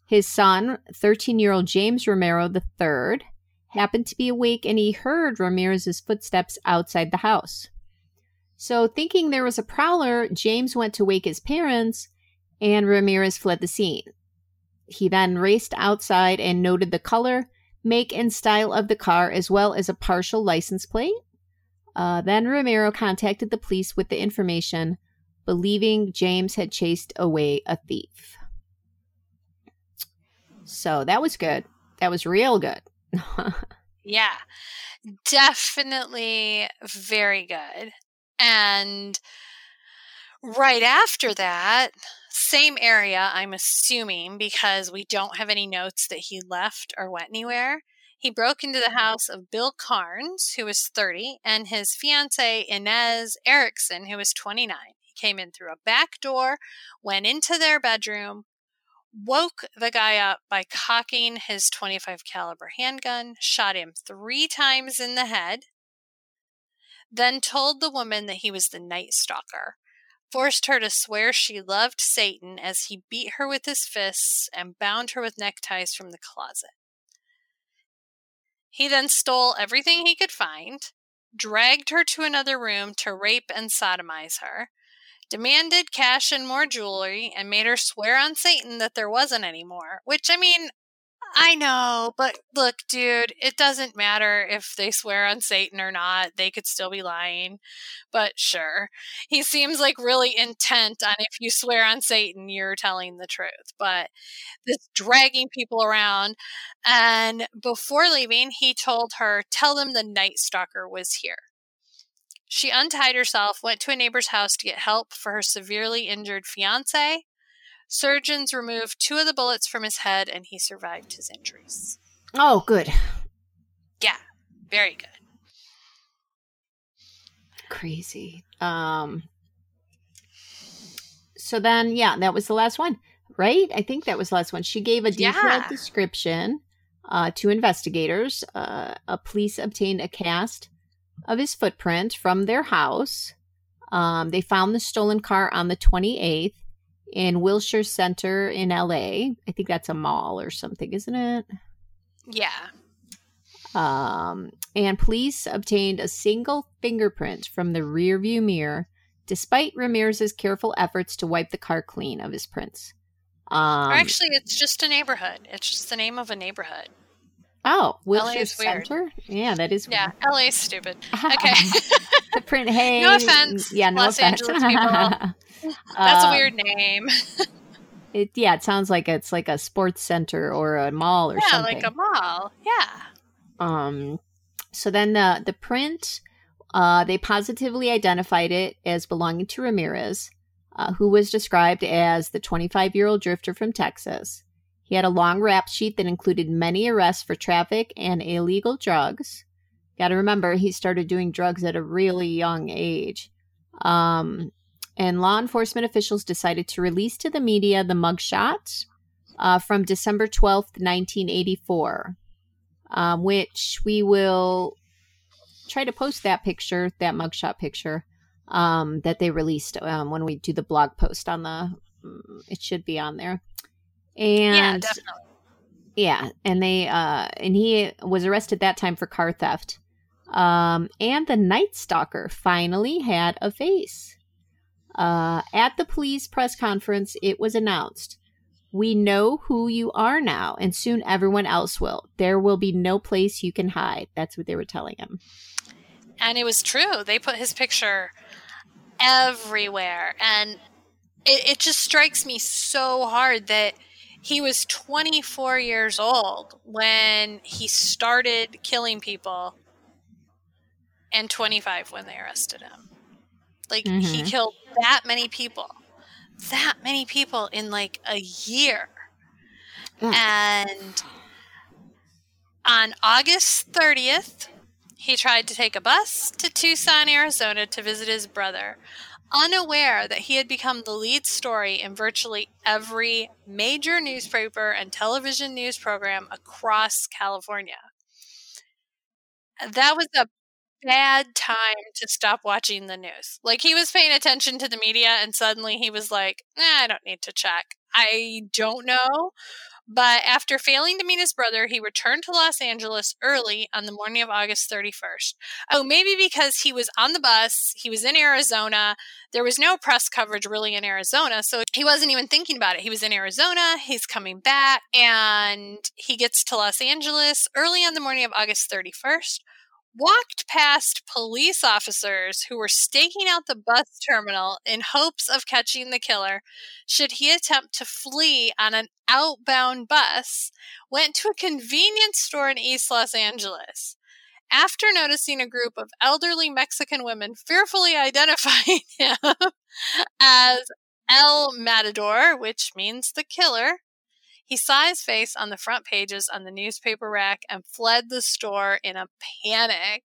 His son, 13 year old James Romero III, happened to be awake and he heard Ramirez's footsteps outside the house. So, thinking there was a prowler, James went to wake his parents and Ramirez fled the scene. He then raced outside and noted the color, make, and style of the car as well as a partial license plate. Uh, then Romero contacted the police with the information, believing James had chased away a thief. So that was good. That was real good.
yeah, definitely very good. And right after that, same area, I'm assuming, because we don't have any notes that he left or went anywhere. He broke into the mm-hmm. house of Bill Carns, who was 30, and his fiancee Inez Erickson, who was 29. He came in through a back door, went into their bedroom, woke the guy up by cocking his 25 caliber handgun, shot him 3 times in the head, then told the woman that he was the night stalker, forced her to swear she loved Satan as he beat her with his fists and bound her with neckties from the closet. He then stole everything he could find, dragged her to another room to rape and sodomize her, demanded cash and more jewelry, and made her swear on Satan that there wasn't any more. Which, I mean, I know, but look, dude, it doesn't matter if they swear on Satan or not. They could still be lying. But sure. He seems like really intent on if you swear on Satan, you're telling the truth. But this dragging people around. And before leaving, he told her, Tell them the Night Stalker was here. She untied herself, went to a neighbor's house to get help for her severely injured fiance, Surgeons removed two of the bullets from his head and he survived his injuries.
Oh, good.
Yeah, very good.
Crazy. Um So then yeah, that was the last one, right? I think that was the last one. She gave a detailed yeah. description uh, to investigators. Uh, a police obtained a cast of his footprint from their house. Um, they found the stolen car on the 28th in Wilshire Center in LA. I think that's a mall or something, isn't it?
Yeah.
Um, and police obtained a single fingerprint from the rearview mirror, despite Ramirez's careful efforts to wipe the car clean of his prints.
Um, actually, it's just a neighborhood. It's just the name of a neighborhood.
Oh, Wilshire Center? Yeah, that is
weird. Yeah, LA is stupid. Okay.
the print, hey.
No offense.
Yeah, no
Los
offense.
Angeles people. That's a um, weird name.
it yeah, it sounds like it's like a sports center or a mall or
yeah,
something.
like a mall. Yeah.
Um so then the the print uh they positively identified it as belonging to Ramirez, uh, who was described as the 25-year-old drifter from Texas. He had a long rap sheet that included many arrests for traffic and illegal drugs. Got to remember, he started doing drugs at a really young age. Um, and law enforcement officials decided to release to the media the mugshot uh, from December 12th, 1984, um, which we will try to post that picture, that mugshot picture um, that they released um, when we do the blog post on the. Mm, it should be on there. And
yeah, definitely.
Yeah, and they uh, and he was arrested that time for car theft. Um, and the Night Stalker finally had a face. Uh, at the police press conference, it was announced We know who you are now, and soon everyone else will. There will be no place you can hide. That's what they were telling him.
And it was true. They put his picture everywhere. And it, it just strikes me so hard that he was 24 years old when he started killing people and 25 when they arrested him. Like mm-hmm. he killed that many people, that many people in like a year. Mm. And on August 30th, he tried to take a bus to Tucson, Arizona to visit his brother. Unaware that he had become the lead story in virtually every major newspaper and television news program across California. That was a bad time to stop watching the news. Like he was paying attention to the media and suddenly he was like, I don't need to check. I don't know but after failing to meet his brother, he returned to Los Angeles early on the morning of August 31st. Oh, maybe because he was on the bus, he was in Arizona. There was no press coverage really in Arizona, so he wasn't even thinking about it. He was in Arizona, he's coming back, and he gets to Los Angeles early on the morning of August 31st walked past police officers who were staking out the bus terminal in hopes of catching the killer should he attempt to flee on an outbound bus, went to a convenience store in East Los Angeles. After noticing a group of elderly Mexican women fearfully identifying him as El Matador, which means the killer, he saw his face on the front pages on the newspaper rack and fled the store in a panic.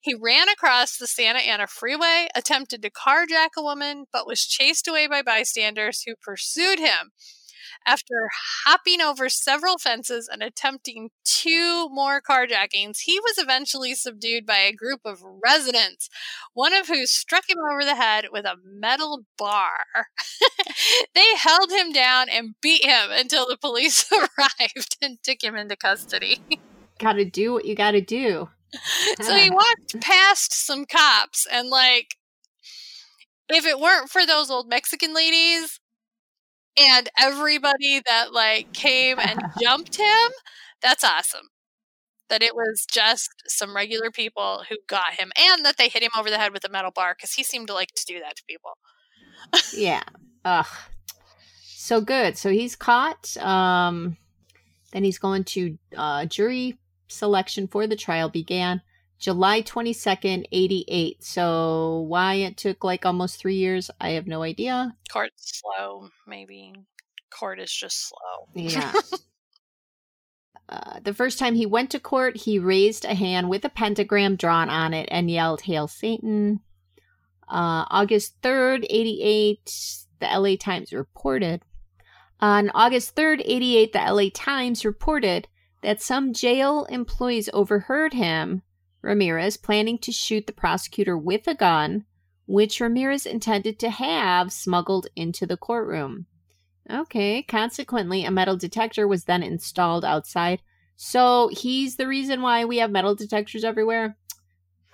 He ran across the Santa Ana freeway, attempted to carjack a woman, but was chased away by bystanders who pursued him. After hopping over several fences and attempting two more carjackings, he was eventually subdued by a group of residents, one of who struck him over the head with a metal bar. they held him down and beat him until the police arrived and took him into custody.
Gotta do what you gotta do.
so he walked past some cops and, like, if it weren't for those old Mexican ladies, and everybody that like came and jumped him, that's awesome. That it was just some regular people who got him and that they hit him over the head with a metal bar because he seemed to like to do that to people.
yeah. Ugh. So good. So he's caught. Um then he's going to uh jury selection for the trial began July 22nd, 88. So why it took like almost three years, I have no idea.
Court's slow, maybe. Court is just slow.
Yeah. uh, the first time he went to court, he raised a hand with a pentagram drawn on it and yelled, Hail Satan. Uh, August 3rd, 88, the LA Times reported. On August 3rd, 88, the LA Times reported that some jail employees overheard him Ramirez planning to shoot the prosecutor with a gun, which Ramirez intended to have smuggled into the courtroom. Okay, consequently, a metal detector was then installed outside. So he's the reason why we have metal detectors everywhere.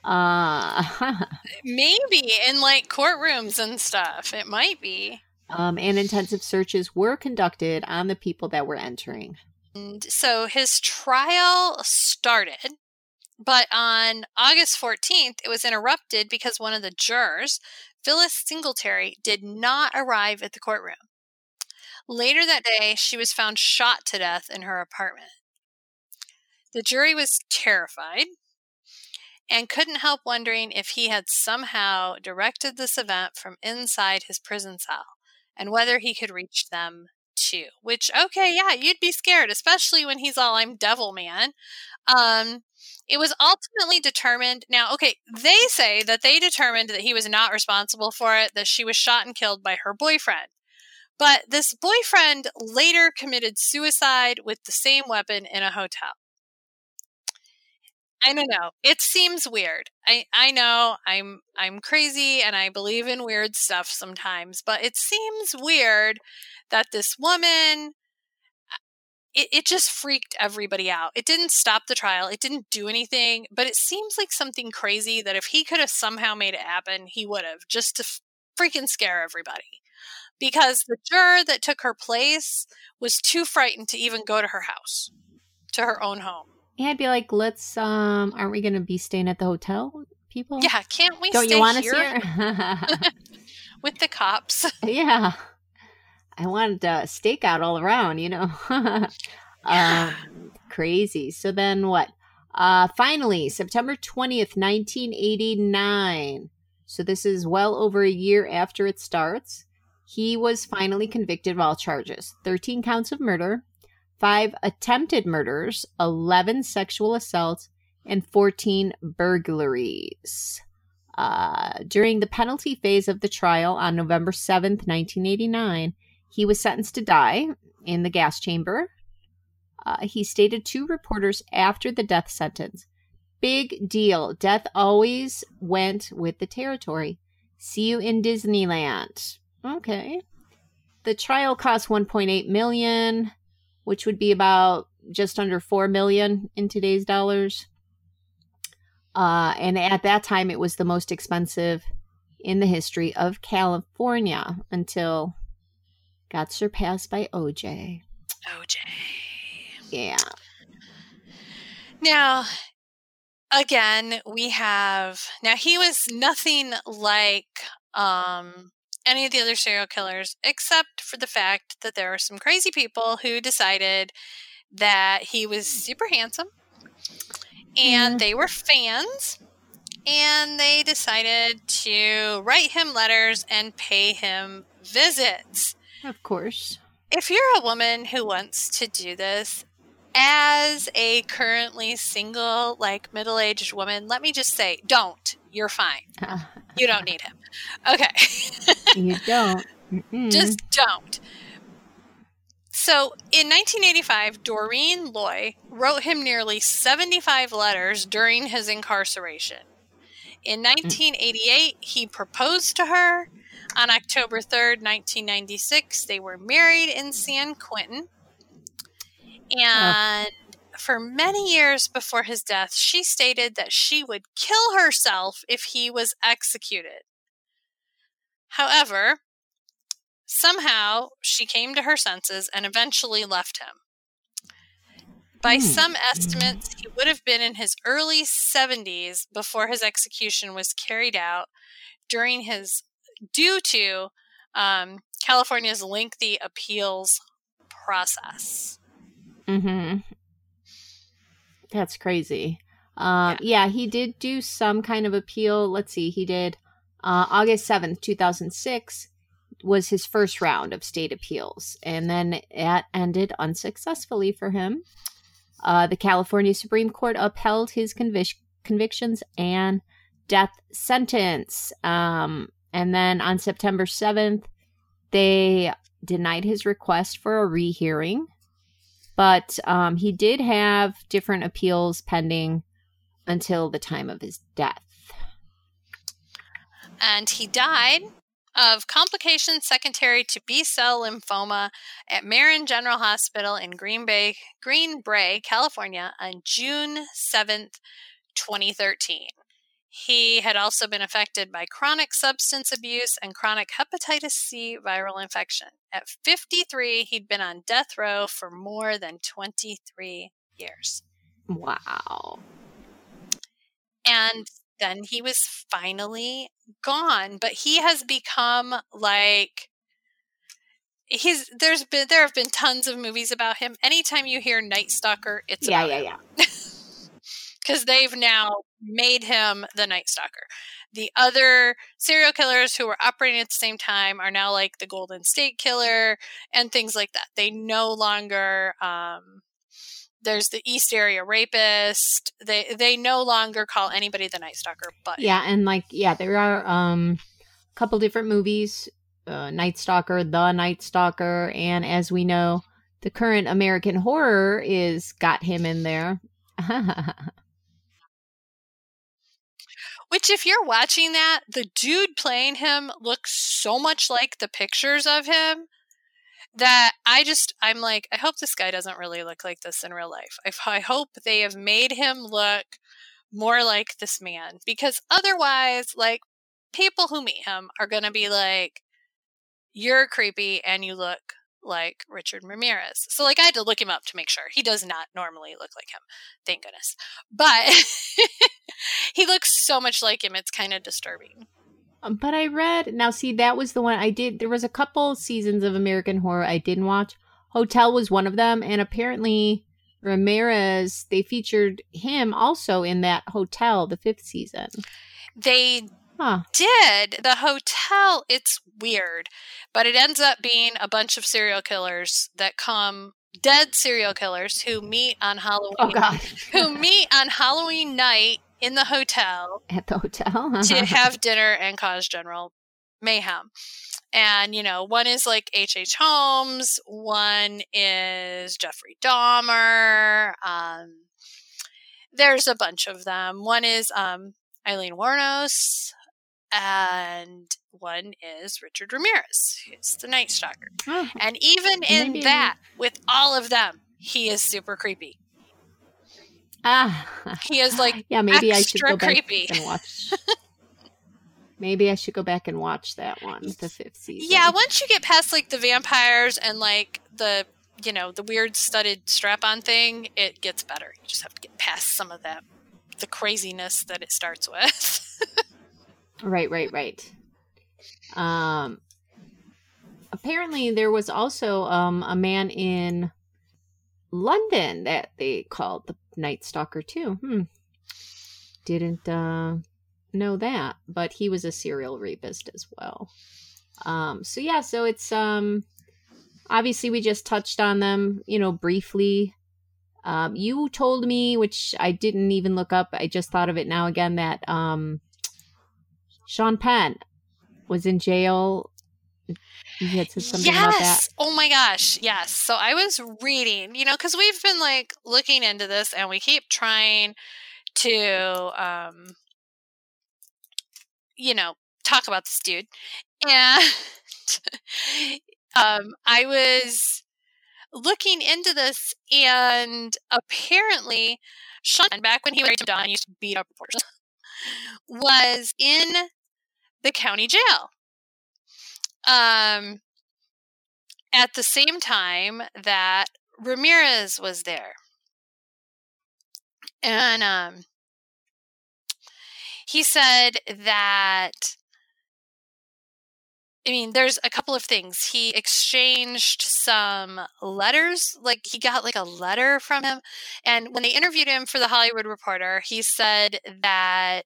Uh
maybe in like courtrooms and stuff. It might be.
Um, and intensive searches were conducted on the people that were entering.
And so his trial started but on August 14th, it was interrupted because one of the jurors, Phyllis Singletary, did not arrive at the courtroom. Later that day, she was found shot to death in her apartment. The jury was terrified and couldn't help wondering if he had somehow directed this event from inside his prison cell and whether he could reach them too. Which, okay, yeah, you'd be scared, especially when he's all, I'm devil man. Um, it was ultimately determined. Now, okay, they say that they determined that he was not responsible for it, that she was shot and killed by her boyfriend. But this boyfriend later committed suicide with the same weapon in a hotel. I don't know. It seems weird. I, I know I'm I'm crazy and I believe in weird stuff sometimes, but it seems weird that this woman uh, it, it just freaked everybody out. It didn't stop the trial, it didn't do anything, but it seems like something crazy that if he could have somehow made it happen, he would have, just to freaking scare everybody. Because the juror that took her place was too frightened to even go to her house, to her own home.
Yeah, I'd be like, let's, um, aren't we going to be staying at the hotel, people?
Yeah, can't we Don't you want us here? With the cops.
Yeah. I wanted a stakeout all around, you know. um, crazy. So then what? Uh, finally, September 20th, 1989. So this is well over a year after it starts. He was finally convicted of all charges 13 counts of murder, five attempted murders, 11 sexual assaults, and 14 burglaries. Uh, during the penalty phase of the trial on November 7th, 1989, he was sentenced to die in the gas chamber. Uh, he stated to reporters after the death sentence Big deal. Death always went with the territory. See you in Disneyland. Okay. The trial cost 1.8 million, which would be about just under 4 million in today's dollars. Uh, and at that time, it was the most expensive in the history of California until got surpassed by OJ.
OJ.
Yeah.
Now, again, we have now he was nothing like um any of the other serial killers except for the fact that there are some crazy people who decided that he was super handsome and mm. they were fans and they decided to write him letters and pay him visits.
Of course.
If you're a woman who wants to do this, as a currently single, like middle aged woman, let me just say, don't. You're fine. you don't need him. Okay.
you don't.
Mm-mm. Just don't. So in 1985, Doreen Lioy wrote him nearly 75 letters during his incarceration. In mm. 1988, he proposed to her. On October 3rd, 1996, they were married in San Quentin. Oh. And oh. For many years before his death, she stated that she would kill herself if he was executed. However, somehow she came to her senses and eventually left him. By hmm. some estimates, he would have been in his early 70s before his execution was carried out during his due to um, California's lengthy appeals process.
Mm-hmm. That's crazy. Uh, yeah. yeah. he did do some kind of appeal. Let's see, he did uh, August 7th, 2006 was his first round of state appeals, and then it ended unsuccessfully for him. Uh, the California Supreme Court upheld his convic- convictions and death sentence. Um, and then on September 7th, they denied his request for a rehearing. But um, he did have different appeals pending until the time of his death.
And he died of complications secondary to B cell lymphoma at Marin General Hospital in Greenbrae, Green Bay, California on June 7th, 2013. He had also been affected by chronic substance abuse and chronic hepatitis C viral infection. At 53, he'd been on death row for more than 23 years.
Wow.
And then he was finally gone, but he has become like he's there's been there have been tons of movies about him. Anytime you hear Night Stalker, it's
yeah, yeah, him. yeah.
because they've now made him the Night Stalker. The other serial killers who were operating at the same time are now like the Golden State Killer and things like that. They no longer um, there's the East Area Rapist. They they no longer call anybody the Night Stalker, but
yeah, and like yeah, there are um, a couple different movies, uh, Night Stalker, The Night Stalker, and as we know, the current American Horror is got him in there.
Which, if you're watching that, the dude playing him looks so much like the pictures of him that I just, I'm like, I hope this guy doesn't really look like this in real life. I, I hope they have made him look more like this man because otherwise, like, people who meet him are going to be like, you're creepy and you look like Richard Ramirez. So like I had to look him up to make sure. He does not normally look like him. Thank goodness. But he looks so much like him. It's kind of disturbing.
Um, but I read now. See, that was the one I did. There was a couple seasons of American Horror I didn't watch. Hotel was one of them, and apparently Ramirez they featured him also in that Hotel, the fifth season.
They huh. did the hotel. It's weird, but it ends up being a bunch of serial killers that come dead serial killers who meet on Halloween.
Oh God!
who meet on Halloween night in the hotel
at the hotel
to have dinner and cause general mayhem. And, you know, one is like H.H. H. Holmes, one is Jeffrey Dahmer. Um, there's a bunch of them. One is um, Aileen Wuornos, and one is Richard Ramirez, who's the Night Stalker. Oh, and even in maybe. that, with all of them, he is super creepy.
Ah,
he is like
yeah. Maybe I should go
creepy.
back and watch. maybe I should go back and watch that one, the fifth season.
Yeah, once you get past like the vampires and like the you know the weird studded strap-on thing, it gets better. You just have to get past some of that, the craziness that it starts with.
right, right, right. Um, apparently there was also um a man in London that they called the Night Stalker too. Hmm. Didn't uh, know that, but he was a serial rapist as well. Um, so yeah, so it's um, obviously we just touched on them, you know, briefly. Um, you told me, which I didn't even look up. I just thought of it now again that um, Sean Penn was in jail had said something
yes!
about that.
Oh my gosh, yes. So I was reading, you know, because we've been like looking into this and we keep trying to, um, you know, talk about this dude. And um, I was looking into this, and apparently, Sean, back when he was Don, used to beat up reporters, was in the county jail um, at the same time that Ramirez was there. And um, he said that, I mean, there's a couple of things. He exchanged some letters, like he got like a letter from him. And when they interviewed him for the Hollywood Reporter, he said that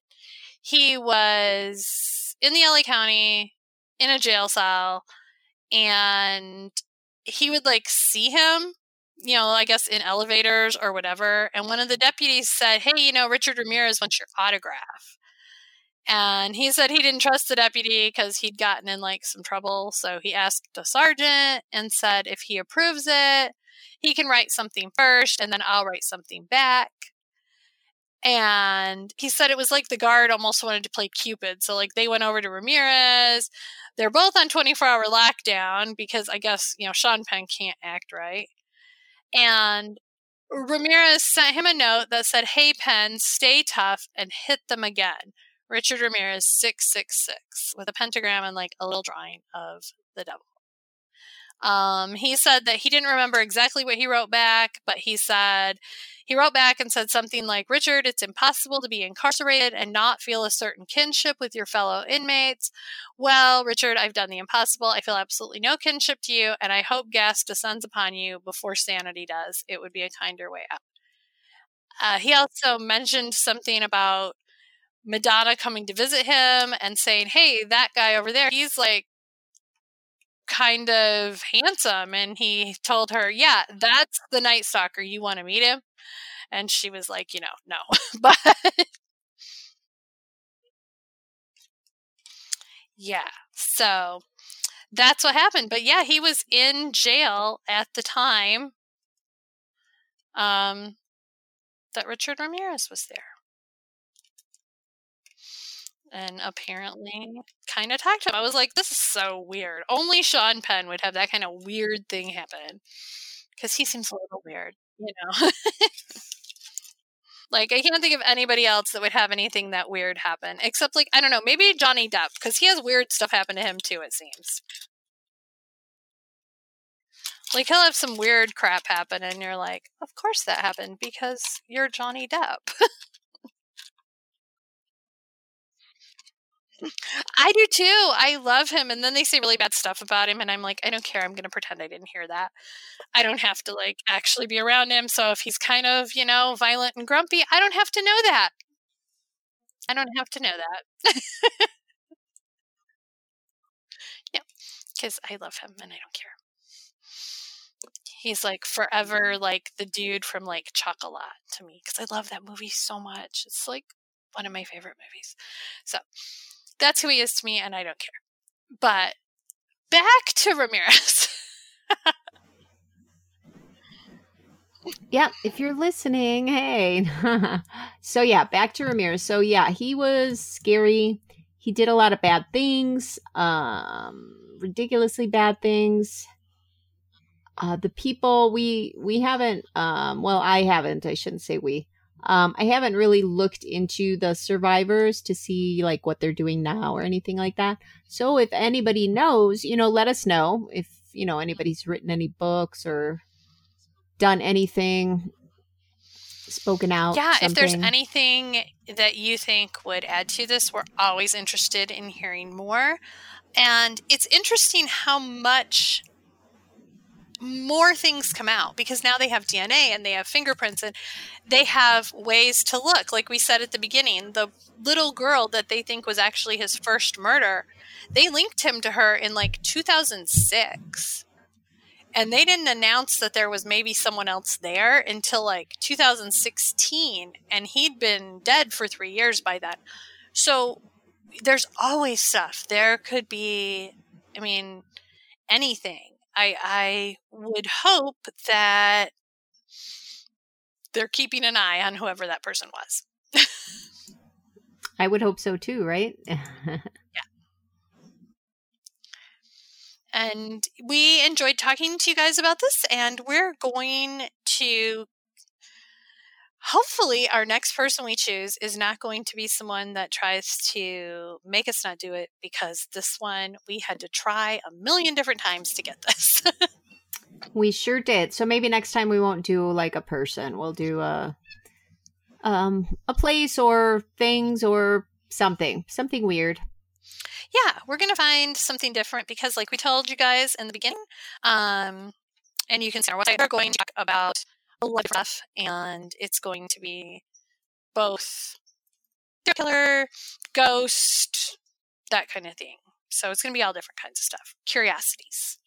he was in the LA County in a jail cell and he would like see him you know i guess in elevators or whatever and one of the deputies said hey you know richard ramirez wants your autograph and he said he didn't trust the deputy because he'd gotten in like some trouble so he asked the sergeant and said if he approves it he can write something first and then i'll write something back and he said it was like the guard almost wanted to play Cupid. So, like, they went over to Ramirez. They're both on 24 hour lockdown because I guess, you know, Sean Penn can't act right. And Ramirez sent him a note that said, Hey, Penn, stay tough and hit them again. Richard Ramirez 666 with a pentagram and like a little drawing of the devil. Um, he said that he didn't remember exactly what he wrote back, but he said he wrote back and said something like, Richard, it's impossible to be incarcerated and not feel a certain kinship with your fellow inmates. Well, Richard, I've done the impossible. I feel absolutely no kinship to you, and I hope gas descends upon you before sanity does. It would be a kinder way out. Uh, he also mentioned something about Madonna coming to visit him and saying, Hey, that guy over there, he's like kind of handsome. And he told her, Yeah, that's the Night Stalker. You want to meet him? And she was like, You know, no. but yeah, so that's what happened. But yeah, he was in jail at the time um, that Richard Ramirez was there and apparently kind of attacked him. I was like, this is so weird. Only Sean Penn would have that kind of weird thing happen because he seems a little weird, you know. like I can't think of anybody else that would have anything that weird happen, except like I don't know, maybe Johnny Depp because he has weird stuff happen to him too. It seems. Like he'll have some weird crap happen, and you're like, "Of course that happened because you're Johnny Depp." I do too. I love him. And then they say really bad stuff about him. And I'm like, I don't care. I'm going to pretend I didn't hear that. I don't have to like actually be around him. So if he's kind of, you know, violent and grumpy, I don't have to know that. I don't have to know that. yeah. Because I love him and I don't care. He's like forever like the dude from like Chocolat to me because I love that movie so much. It's like one of my favorite movies. So that's who he is to me, and I don't care. But back to Ramirez.
yeah, if you're listening, hey. so yeah, back to Ramirez. So yeah, he was scary. He did a lot of bad things, um, ridiculously bad things. Uh, the people we we haven't, um, well, I haven't. I shouldn't say we. Um, I haven't really looked into the survivors to see like what they're doing now or anything like that. So if anybody knows, you know, let us know if you know anybody's written any books or done anything spoken out
yeah something. if there's anything that you think would add to this we're always interested in hearing more and it's interesting how much more things come out because now they have DNA and they have fingerprints and they have ways to look. Like we said at the beginning, the little girl that they think was actually his first murder, they linked him to her in like 2006. And they didn't announce that there was maybe someone else there until like 2016. And he'd been dead for three years by then. So there's always stuff. There could be, I mean, anything I I would hope that they're keeping an eye on whoever that person was.
I would hope so too, right? yeah.
And we enjoyed talking to you guys about this, and we're going to hopefully our next person we choose is not going to be someone that tries to make us not do it because this one we had to try a million different times to get this.
we sure did. So maybe next time we won't do like a person. We'll do a um a place or things or something. Something weird.
Yeah, we're going to find something different because like we told you guys in the beginning um and you can see our website we're going to talk about a lot of stuff, and it's going to be both killer, ghost, that kind of thing. So it's going to be all different kinds of stuff. Curiosities.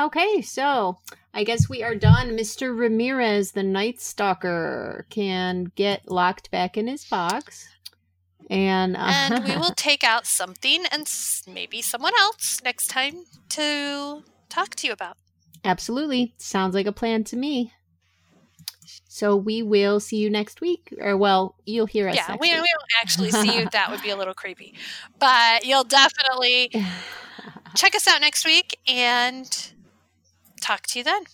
Okay, so I guess we are done. Mr. Ramirez, the Night Stalker, can get locked back in his box. And,
uh, and we will take out something and maybe someone else next time to talk to you about.
Absolutely. Sounds like a plan to me. So we will see you next week. Or, well, you'll hear us.
Yeah, we, we won't actually see you. That would be a little creepy. But you'll definitely check us out next week and talk to you then.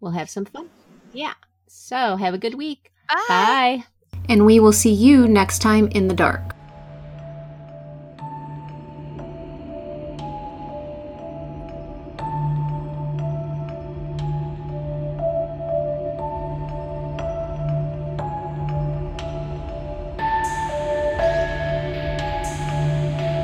We'll have some fun. Yeah. So have a good week.
Bye. Bye
and we will see you next time in the dark.